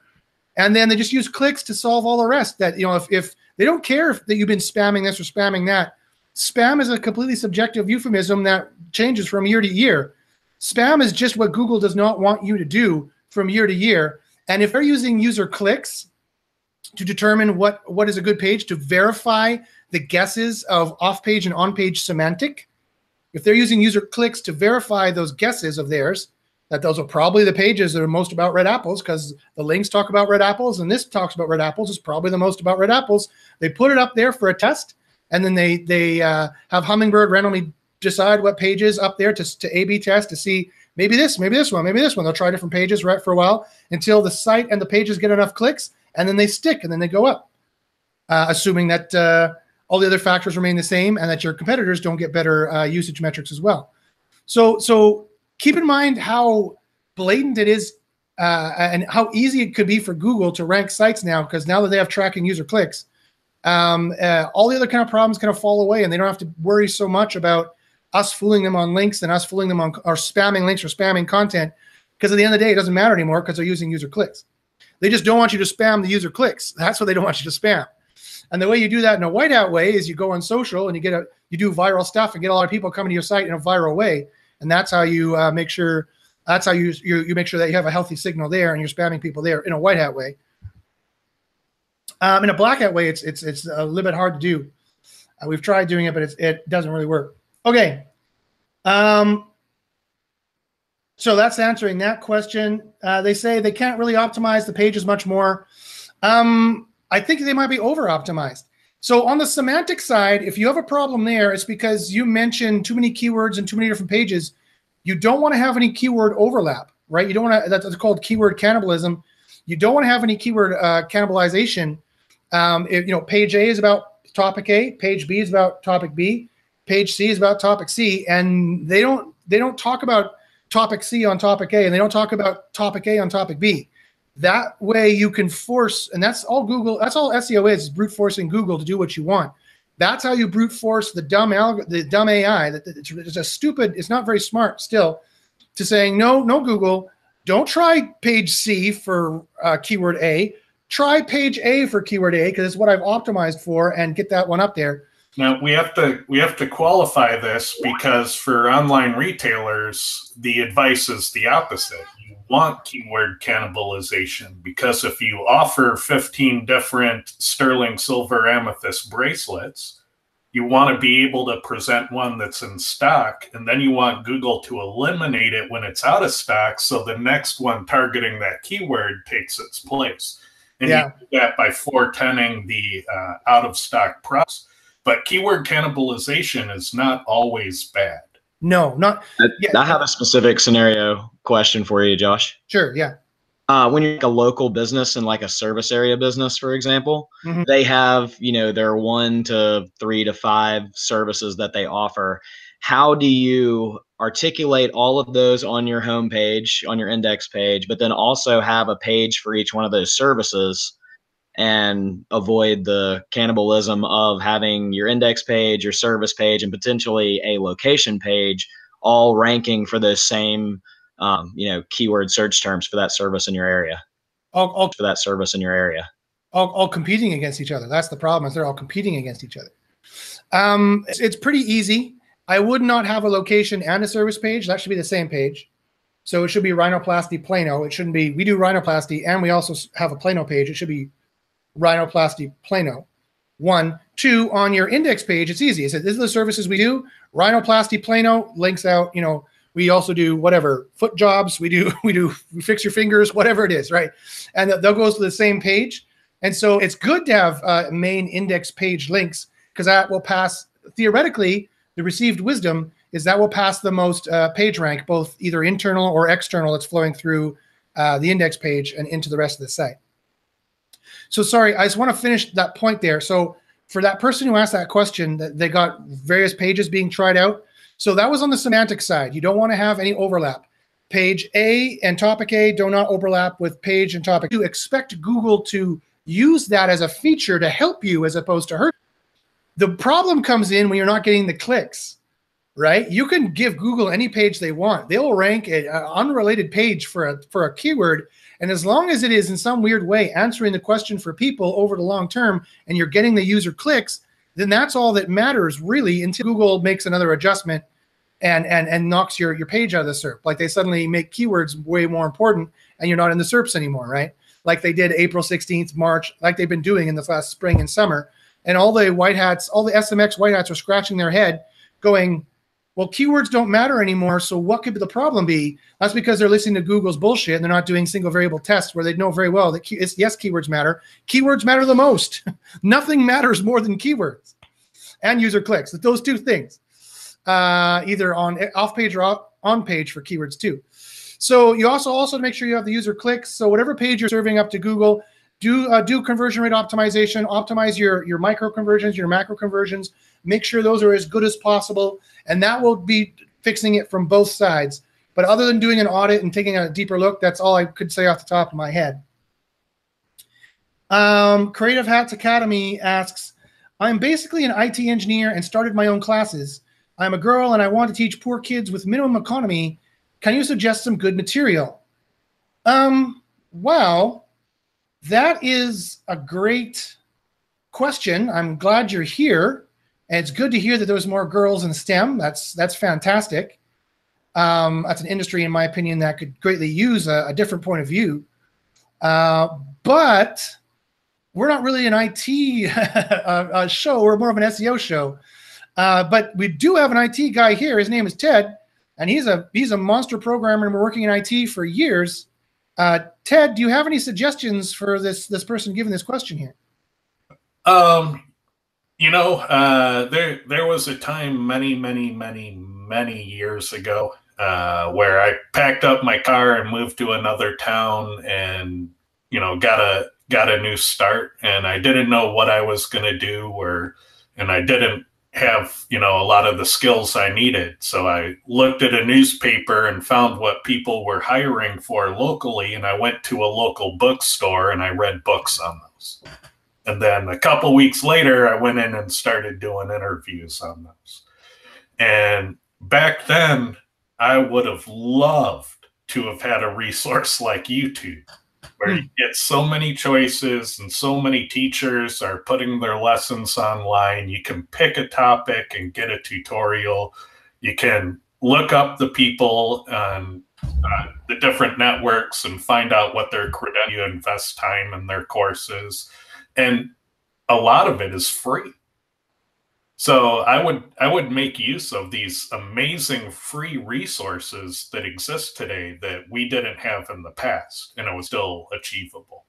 S1: And then they just use clicks to solve all the rest. That you know, if if they don't care if that you've been spamming this or spamming that, spam is a completely subjective euphemism that changes from year to year. Spam is just what Google does not want you to do from year to year. And if they're using user clicks to determine what, what is a good page to verify the guesses of off page and on page semantic, if they're using user clicks to verify those guesses of theirs, that those are probably the pages that are most about red apples because the links talk about red apples and this talks about red apples is probably the most about red apples. They put it up there for a test and then they they uh, have Hummingbird randomly decide what pages up there to, to A/B test to see maybe this, maybe this one, maybe this one. They'll try different pages right for a while until the site and the pages get enough clicks, and then they stick, and then they go up, uh, assuming that uh, all the other factors remain the same and that your competitors don't get better uh, usage metrics as well. So so keep in mind how blatant it is uh, and how easy it could be for Google to rank sites now because now that they have tracking user clicks. Um, uh, all the other kind of problems kind of fall away and they don't have to worry so much about us fooling them on links and us fooling them on or spamming links or spamming content because at the end of the day it doesn't matter anymore because they're using user clicks. They just don't want you to spam the user clicks. That's what they don't want you to spam. And the way you do that in a white hat way is you go on social and you get a you do viral stuff and get a lot of people coming to your site in a viral way. And that's how you uh, make sure that's how you, you you make sure that you have a healthy signal there and you're spamming people there in a white hat way um, in a black hat way it's it's it's a little bit hard to do uh, we've tried doing it but it doesn't really work Okay. Um, so that's answering that question. Uh, they say they can't really optimize the pages much more. Um, I think they might be over optimized. So on the semantic side, if you have a problem there, it's because you mentioned too many keywords and too many different pages. You don't want to have any keyword overlap, right? You don't want to, that's called keyword cannibalism. You don't want to have any keyword uh, cannibalization. Um, you know, page A is about topic A, page B is about topic B page C is about topic C, and they don't they don't talk about topic C on topic A, and they don't talk about topic A on topic B. That way, you can force, and that's all Google. That's all SEO is: is brute forcing Google to do what you want. That's how you brute force the dumb alg- the dumb AI. That it's, it's a stupid. It's not very smart still. To saying no, no Google, don't try page C for uh, keyword A. Try page A for keyword A because it's what I've optimized for, and get that one up there
S2: now we have to we have to qualify this because for online retailers, the advice is the opposite. You want keyword cannibalization because if you offer 15 different sterling silver amethyst bracelets, you want to be able to present one that's in stock and then you want Google to eliminate it when it's out of stock so the next one targeting that keyword takes its place. And yeah. you do that by 410ing the uh, out of stock price but keyword cannibalization is not always bad.
S1: No, not.
S4: I, yeah. I have a specific scenario question for you, Josh.
S1: Sure. Yeah.
S4: Uh, when you're like a local business and like a service area business, for example, mm-hmm. they have, you know, their one to three to five services that they offer. How do you articulate all of those on your homepage, on your index page, but then also have a page for each one of those services and avoid the cannibalism of having your index page, your service page, and potentially a location page all ranking for those same um, you know keyword search terms for that service in your area.
S1: All, all
S4: for that service in your area.
S1: All, all competing against each other. That's the problem. Is they're all competing against each other. Um, it's, it's pretty easy. I would not have a location and a service page. That should be the same page. So it should be rhinoplasty Plano. It shouldn't be. We do rhinoplasty, and we also have a Plano page. It should be rhinoplasty plano. One, two, on your index page, it's easy. It says, this is the services we do. Rhinoplasty plano links out, you know, we also do whatever foot jobs we do we do we fix your fingers whatever it is right and they'll go to the same page and so it's good to have uh, main index page links because that will pass theoretically the received wisdom is that will pass the most uh, page rank, both either internal or external that's flowing through uh, the index page and into the rest of the site. So sorry, I just want to finish that point there. So for that person who asked that question, that they got various pages being tried out. So that was on the semantic side. You don't want to have any overlap. Page A and topic A do not overlap with page and topic. You expect Google to use that as a feature to help you as opposed to hurt. The problem comes in when you're not getting the clicks, right? You can give Google any page they want. They will rank an unrelated page for a for a keyword, and as long as it is in some weird way answering the question for people over the long term, and you're getting the user clicks, then that's all that matters really until Google makes another adjustment and and and knocks your your page out of the SERP. Like they suddenly make keywords way more important, and you're not in the SERPs anymore, right? Like they did April 16th, March, like they've been doing in the last spring and summer. And all the white hats, all the SMX white hats are scratching their head, going, "Well, keywords don't matter anymore. So what could the problem be?" That's because they're listening to Google's bullshit and they're not doing single variable tests where they know very well that key, yes, keywords matter. Keywords matter the most. Nothing matters more than keywords and user clicks. Those two things uh, either on off page or on page for keywords too. So you also also make sure you have the user clicks. So whatever page you're serving up to Google, do uh, do conversion rate optimization, optimize your your micro conversions, your macro conversions. Make sure those are as good as possible, and that will be fixing it from both sides. But other than doing an audit and taking a deeper look, that's all I could say off the top of my head. Um, Creative Hats Academy asks, I'm basically an IT engineer and started my own classes. I'm a girl and I want to teach poor kids with minimum economy. Can you suggest some good material? Um, well, that is a great question. I'm glad you're here. And it's good to hear that there's more girls in STEM. That's that's fantastic. Um, that's an industry, in my opinion, that could greatly use a, a different point of view. Uh, but we're not really an IT show. We're more of an SEO show. Uh, but we do have an IT guy here. His name is Ted, and he's a he's a monster programmer and we're working in IT for years. Uh, Ted, do you have any suggestions for this this person giving this question here?
S2: Um, you know, uh, there there was a time many many many many years ago uh, where I packed up my car and moved to another town and you know got a got a new start and I didn't know what I was going to do or and I didn't have you know a lot of the skills I needed. So I looked at a newspaper and found what people were hiring for locally, and I went to a local bookstore and I read books on those. And then a couple weeks later, I went in and started doing interviews on those. And back then, I would have loved to have had a resource like YouTube where you get so many choices and so many teachers are putting their lessons online. You can pick a topic and get a tutorial. You can look up the people on uh, the different networks and find out what their credential. You invest time in their courses, and a lot of it is free. So I would I would make use of these amazing free resources that exist today that we didn't have in the past, and it was still achievable.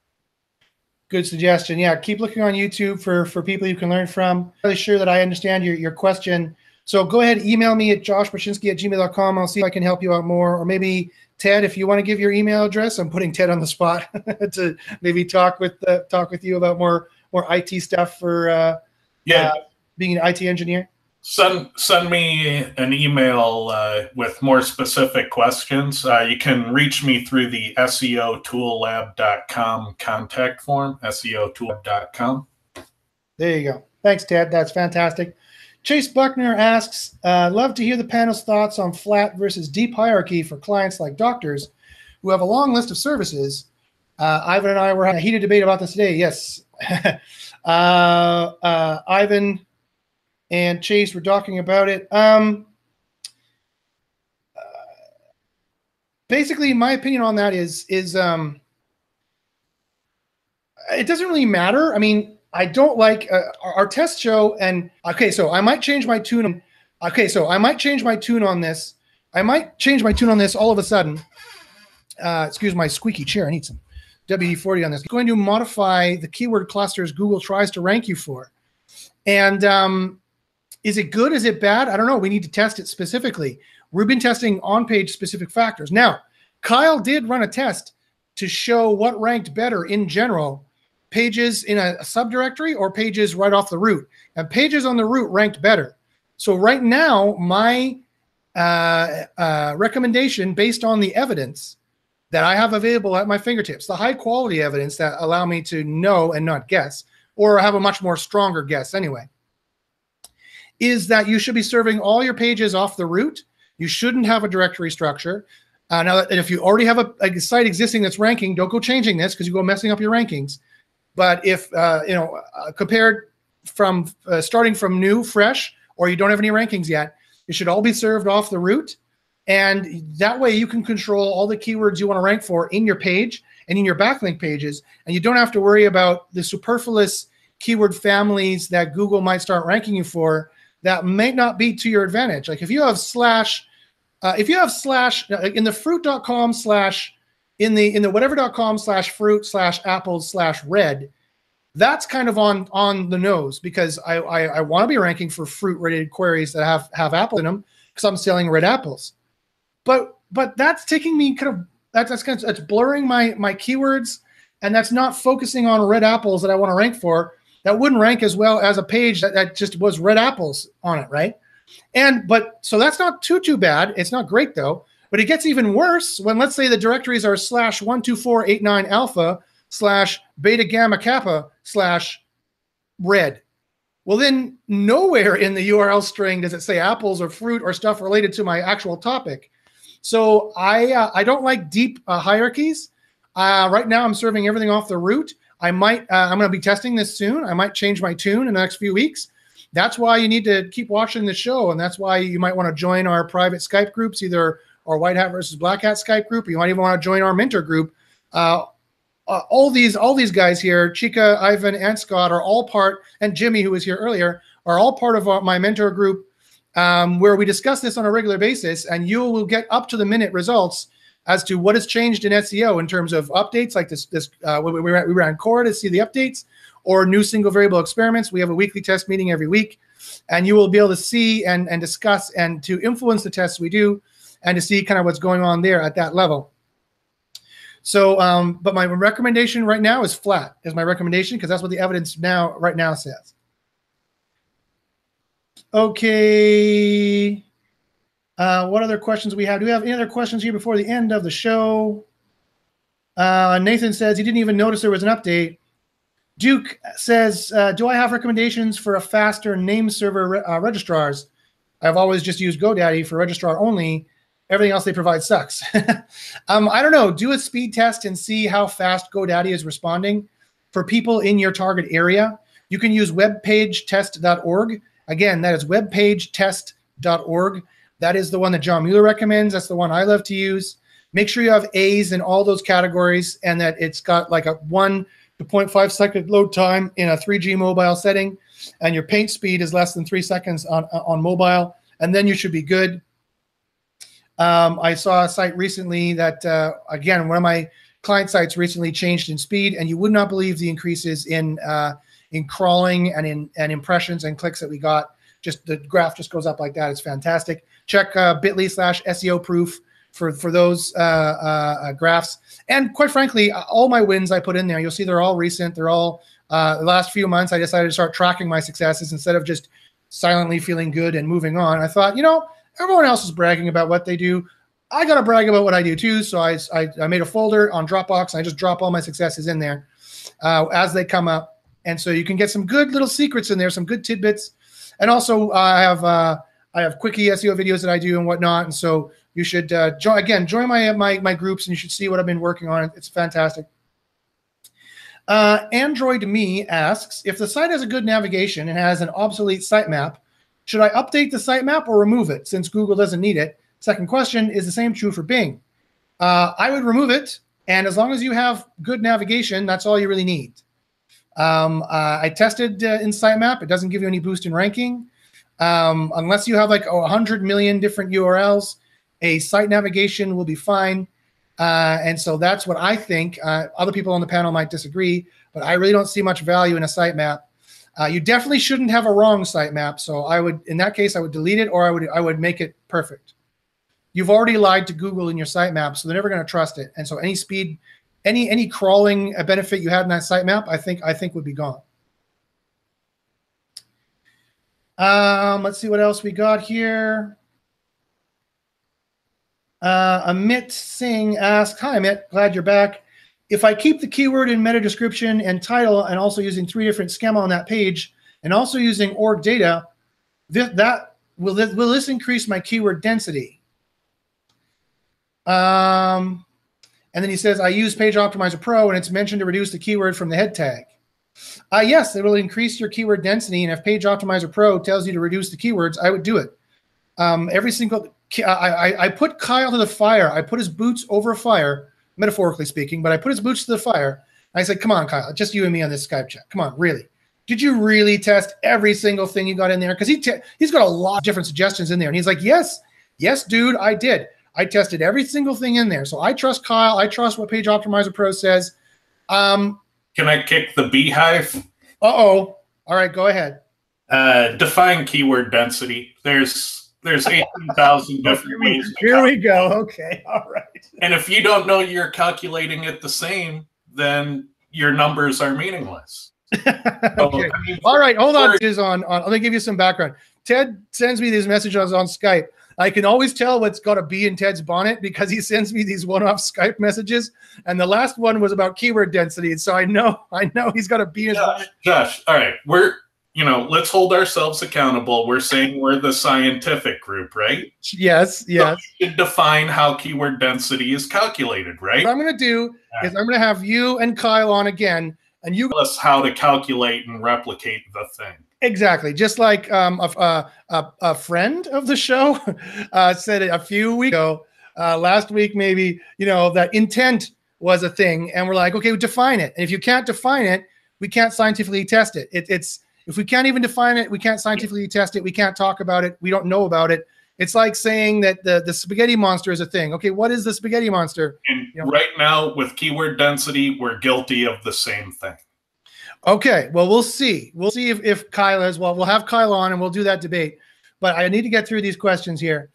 S1: Good suggestion. Yeah, keep looking on YouTube for for people you can learn from. I'm really sure that I understand your your question. So go ahead, email me at joshbachynski at gmail.com. I'll see if I can help you out more. Or maybe Ted, if you want to give your email address, I'm putting Ted on the spot to maybe talk with uh, talk with you about more more IT stuff for uh,
S2: yeah.
S1: Uh, being an IT engineer?
S2: Send send me an email uh, with more specific questions. Uh, you can reach me through the SEOtoollab.com contact form, SEOtoollab.com.
S1: There you go. Thanks, Ted. That's fantastic. Chase Buckner asks, uh, love to hear the panel's thoughts on flat versus deep hierarchy for clients like doctors who have a long list of services. Uh, Ivan and I were having a heated debate about this today. Yes. Uh, uh, Ivan and Chase were talking about it. Um, uh, basically, my opinion on that is is um, it doesn't really matter. I mean, I don't like uh, our, test show, and okay, so I might change my tune. Okay, so I might change my tune on this. I might change my tune on this all of a sudden. Uh, excuse my squeaky chair. I need some WD-40 on this. I'm going to modify the keyword clusters Google tries to rank you for. And um, Is it good? Is it bad? I don't know. We need to test it specifically. We've been testing on page specific factors. Now, Kyle did run a test to show what ranked better in general pages in a, subdirectory or pages right off the root. And pages on the root ranked better. So, right now, my uh, uh, recommendation based on the evidence that I have available at my fingertips, the high quality evidence that allow me to know and not guess, or have a much more stronger guess anyway, is that you should be serving all your pages off the root. You shouldn't have a directory structure. Uh, now, if you already have a, a, site existing that's ranking, don't go changing this because you go messing up your rankings. But if uh, you know, uh, compared from uh, starting from new, fresh, or you don't have any rankings yet, it should all be served off the root, and that way you can control all the keywords you want to rank for in your page and in your backlink pages, and you don't have to worry about the superfluous keyword families that Google might start ranking you for that may not be to your advantage. Like if you have slash, uh, if you have slash uh, in the fruit.com slash in the in the whatever.com slash fruit slash apples slash red, that's kind of on on the nose because I I, I want to be ranking for fruit related queries that have have apple in them because I'm selling red apples. But but that's taking me kind of that's that's kind of that's blurring my my keywords and that's not focusing on red apples that I want to rank for that wouldn't rank as well as a page that, that just was red apples on it, right? And but so that's not too too bad. It's not great though. But it gets even worse when let's say the directories are slash one two four eight nine alpha slash beta gamma kappa slash red. Well, then nowhere in the URL string does it say apples or fruit or stuff related to my actual topic. So I uh, I don't like deep uh, hierarchies. Uh, right now, I'm serving everything off the root. I might, uh, I'm going to be testing this soon. I might change my tune in the next few weeks. That's why you need to keep watching the show. And that's why you might want to join our private Skype groups, either our White Hat versus Black Hat Skype group, or you might even want to join our mentor group. Uh, uh, all these, all these guys here, Chica, Ivan, and Scott are all part, and Jimmy, who was here earlier, are all part of our, my mentor group, um, where we discuss this on a regular basis, and you will get up to the minute results as to what has changed in SEO in terms of updates, like this. This uh, we, we, ran, we ran Cora to see the updates, or new single variable experiments. We have a weekly test meeting every week, and you will be able to see and and discuss and to influence the tests we do, and to see kind of what's going on there at that level. So, um, but my recommendation right now is flat. Is my recommendation because that's what the evidence now right now says. Okay. Uh, what other questions we have? Do we have any other questions here before the end of the show? Uh, Nathan says he didn't even notice there was an update. Duke says, uh, "Do I have recommendations for a faster name server re- uh, registrars? I've always just used GoDaddy for registrar only. Everything else they provide sucks. um, I don't know. Do a speed test and see how fast GoDaddy is responding for people in your target area. You can use webpagetest.org. Again, that is webpagetest.org. That is the one that John Mueller recommends. That's the one I love to use. Make sure you have A's in all those categories and that it's got like a one to 0.5 second load time in a 3G mobile setting, and your paint speed is less than three seconds on, on mobile, and then you should be good. Um, I saw a site recently that, uh, again, one of my client sites recently changed in speed, and you would not believe the increases in uh, in crawling and in and impressions and clicks that we got. Just the graph just goes up like that. It's fantastic check uh, bit.ly slash SEO proof for, for those uh, uh, uh, graphs. And quite frankly, all my wins I put in there, you'll see they're all recent. They're all uh, the last few months. I decided to start tracking my successes instead of just silently feeling good and moving on. I thought, you know, everyone else is bragging about what they do. I got to brag about what I do too. So I, I, I, made a folder on Dropbox and I just drop all my successes in there uh, as they come up. And so you can get some good little secrets in there, some good tidbits. And also, uh, I have uh, I have quickie SEO videos that I do and whatnot. And so you should uh, join again, join my my my groups, and you should see what I've been working on. It's fantastic. Uh, Android Me asks if the site has a good navigation and has an obsolete sitemap, should I update the sitemap or remove it since Google doesn't need it? Second question is the same true for Bing. Uh, I would remove it, and as long as you have good navigation, that's all you really need. Um, uh, I tested uh, in sitemap; it doesn't give you any boost in ranking. Um, unless you have like a hundred million different URLs, a site navigation will be fine. Uh, and so that's what I think. Uh, other people on the panel might disagree, but I really don't see much value in a sitemap. Uh, you definitely shouldn't have a wrong sitemap. So I would, in that case, I would delete it or I would I would make it perfect. You've already lied to Google in your sitemap, so they're never going to trust it. And so any speed, any any crawling benefit you had in that sitemap, I think I think would be gone. Um, let's see what else we got here. Uh, Amit Singh asked, "Hi Amit, glad you're back. If I keep the keyword in meta description and title, and also using three different schema on that page, and also using org data, th- that will this, will this increase my keyword density?" Um, and then he says, "I use Page Optimizer Pro, and it's mentioned to reduce the keyword from the head tag." Uh, yes, it will increase your keyword density. And if Page Optimizer Pro tells you to reduce the keywords, I would do it. Um, every single, I, I, I put Kyle to the fire. I put his boots over a fire, metaphorically speaking, but I put his boots to the fire. I said, come on, Kyle, just you and me on this Skype chat. Come on, really? Did you really test every single thing you got in there? Because he te- he's got a lot of different suggestions in there. And he's like, yes, yes, dude, I did. I tested every single thing in there. So I trust Kyle. I trust what Page Optimizer Pro says. Um,
S2: Can I kick the beehive?
S1: Uh oh. All right, go ahead.
S2: Uh, define keyword density. There's there's eighteen thousand different ways. to
S1: Here we go. Okay. All right.
S2: And if you don't know you're calculating it the same, then your numbers are meaningless.
S1: Okay.
S2: I
S1: All right. Hold on. on, on. Let me give you some background. Ted sends me these messages on Skype. I can always tell what's got a bee in Ted's bonnet because he sends me these one-off Skype messages, and the last one was about keyword density. So I know, I know he's got a bee in
S2: Josh,
S1: bonnet.
S2: Josh, all right, we're you know, let's hold ourselves accountable. We're saying we're the scientific group, right?
S1: Yes, yes.
S2: We should define how keyword density is calculated, right?
S1: What I'm going to do is I'm going to have you and Kyle on again, and you
S2: Tell us how to calculate and replicate the thing.
S1: Exactly, just like um, a, a, a, friend of the show uh, said it a few weeks ago, uh, last week maybe. You know that intent was a thing, and we're like, okay, define it. And if you can't define it, we can't scientifically test it. it. It's if we can't even define it, we can't scientifically test it. We can't talk about it. We don't know about it. It's like saying that the the spaghetti monster is a thing. Okay, what is the spaghetti monster?
S2: And
S1: Yeah.
S2: right now, with keyword density, we're guilty of the same thing.
S1: Okay, well, we'll see. We'll see if, if Kyle is. Well, we'll have Kyle on and we'll do that debate. But I need to get through these questions here.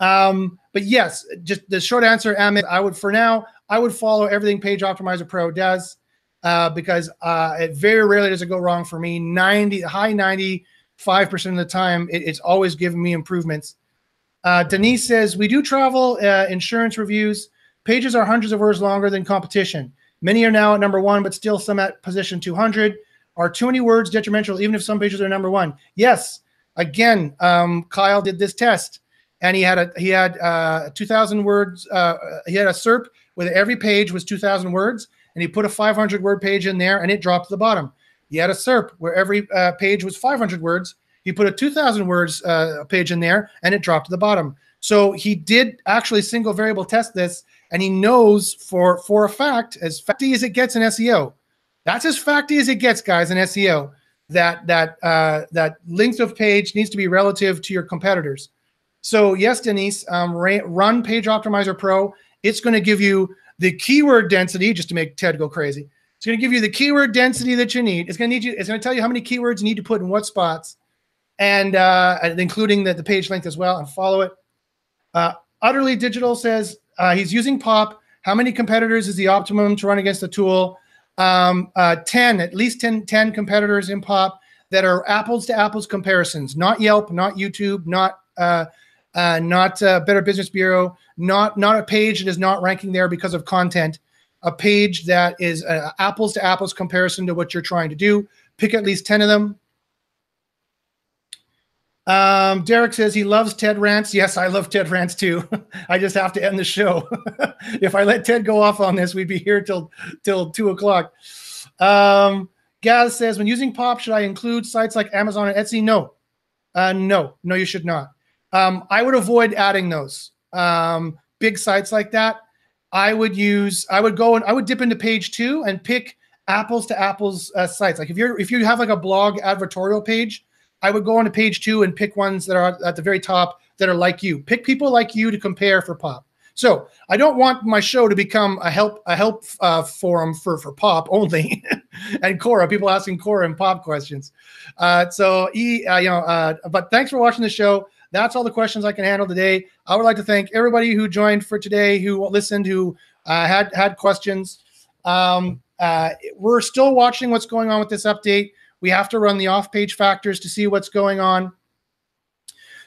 S1: Um, but yes, just the short answer, Amit, I would, for now, I would follow everything Page Optimizer Pro does uh, because uh, it very rarely does it go wrong for me. 90, high 95% of the time, it, it's always giving me improvements. Uh, Denise says, We do travel uh, insurance reviews. Pages are hundreds of words longer than competition. Many are now at number one, but still some at position 200. Are too many words detrimental, even if some pages are number one? Yes. Again, um, Kyle did this test, and he had a he had uh, 2,000 words. Uh, he had a SERP where every page was 2,000 words, and he put a 500 word page in there, and it dropped to the bottom. He had a SERP where every uh, page was 500 words. He put a 2,000 words uh, page in there, and it dropped to the bottom. So he did actually single variable test this, and he knows for for a fact, as facty as it gets in SEO, that's as facty as it gets, guys, in SEO. That that uh, that length of page needs to be relative to your competitors. So yes, Denise, um, run Page Optimizer Pro. It's going to give you the keyword density, just to make Ted go crazy. It's going to give you the keyword density that you need. It's going to need you. It's going to tell you how many keywords you need to put in what spots, and uh, including the, the page length as well. And follow it. Uh, Utterly Digital says uh, he's using Pop. How many competitors is the optimum to run against the tool? Um, uh, 10, at least 10, 10 competitors in Pop that are apples to apples comparisons, not Yelp, not YouTube, not uh, uh, not uh, Better Business Bureau, not not a page that is not ranking there because of content, a page that is uh, apples to apples comparison to what you're trying to do. Pick at least 10 of them. Um, Derek says he loves Ted rants. Yes, I love Ted rants too. I just have to end the show. if I let Ted go off on this, we'd be here till till two o'clock. Um, Gaz says when using Pop, should I include sites like Amazon and Etsy? No, uh, no, no, you should not. Um, I would avoid adding those um, big sites like that. I would use. I would go and I would dip into page two and pick apples to apples uh, sites. Like if you're if you have like a blog advertorial page, I would go on to page two and pick ones that are at the very top that are like you. Pick people like you to compare for pop. So I don't want my show to become a help a help uh, forum for for pop only, and Cora. People asking Cora and pop questions. Uh, so e, uh, you know, uh, but thanks for watching the show. That's all the questions I can handle today. I would like to thank everybody who joined for today, who listened, who uh, had had questions. Um, uh, we're still watching what's going on with this update. We have to run the off-page factors to see what's going on.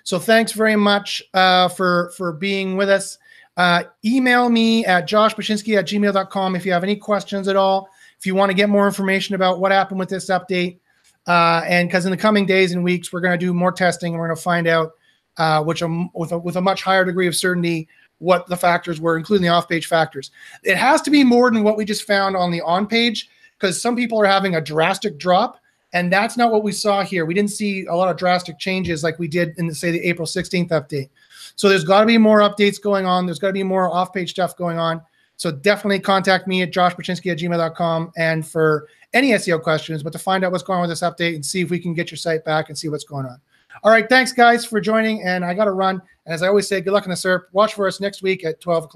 S1: So thanks very much uh, for for being with us. Uh, email me at joshbachynski at gmail.com if you have any questions at all. If you want to get more information about what happened with this update, uh, and because in the coming days and weeks, we're going to do more testing and we're going to find out, uh, which with, a, with a much higher degree of certainty, what the factors were, including the off page factors. It has to be more than what we just found on the on page because some people are having a drastic drop. And that's not what we saw here. We didn't see a lot of drastic changes like we did in, the, say, the April 16th update. So there's got to be more updates going on. There's got to be more off page stuff going on. So definitely contact me at joshbachynski at gmail.com and for any SEO questions, but to find out what's going on with this update and see if we can get your site back and see what's going on. All right. Thanks, guys, for joining. And I got to run. And as I always say, good luck in the SERP. Watch for us next week at 12 o'clock.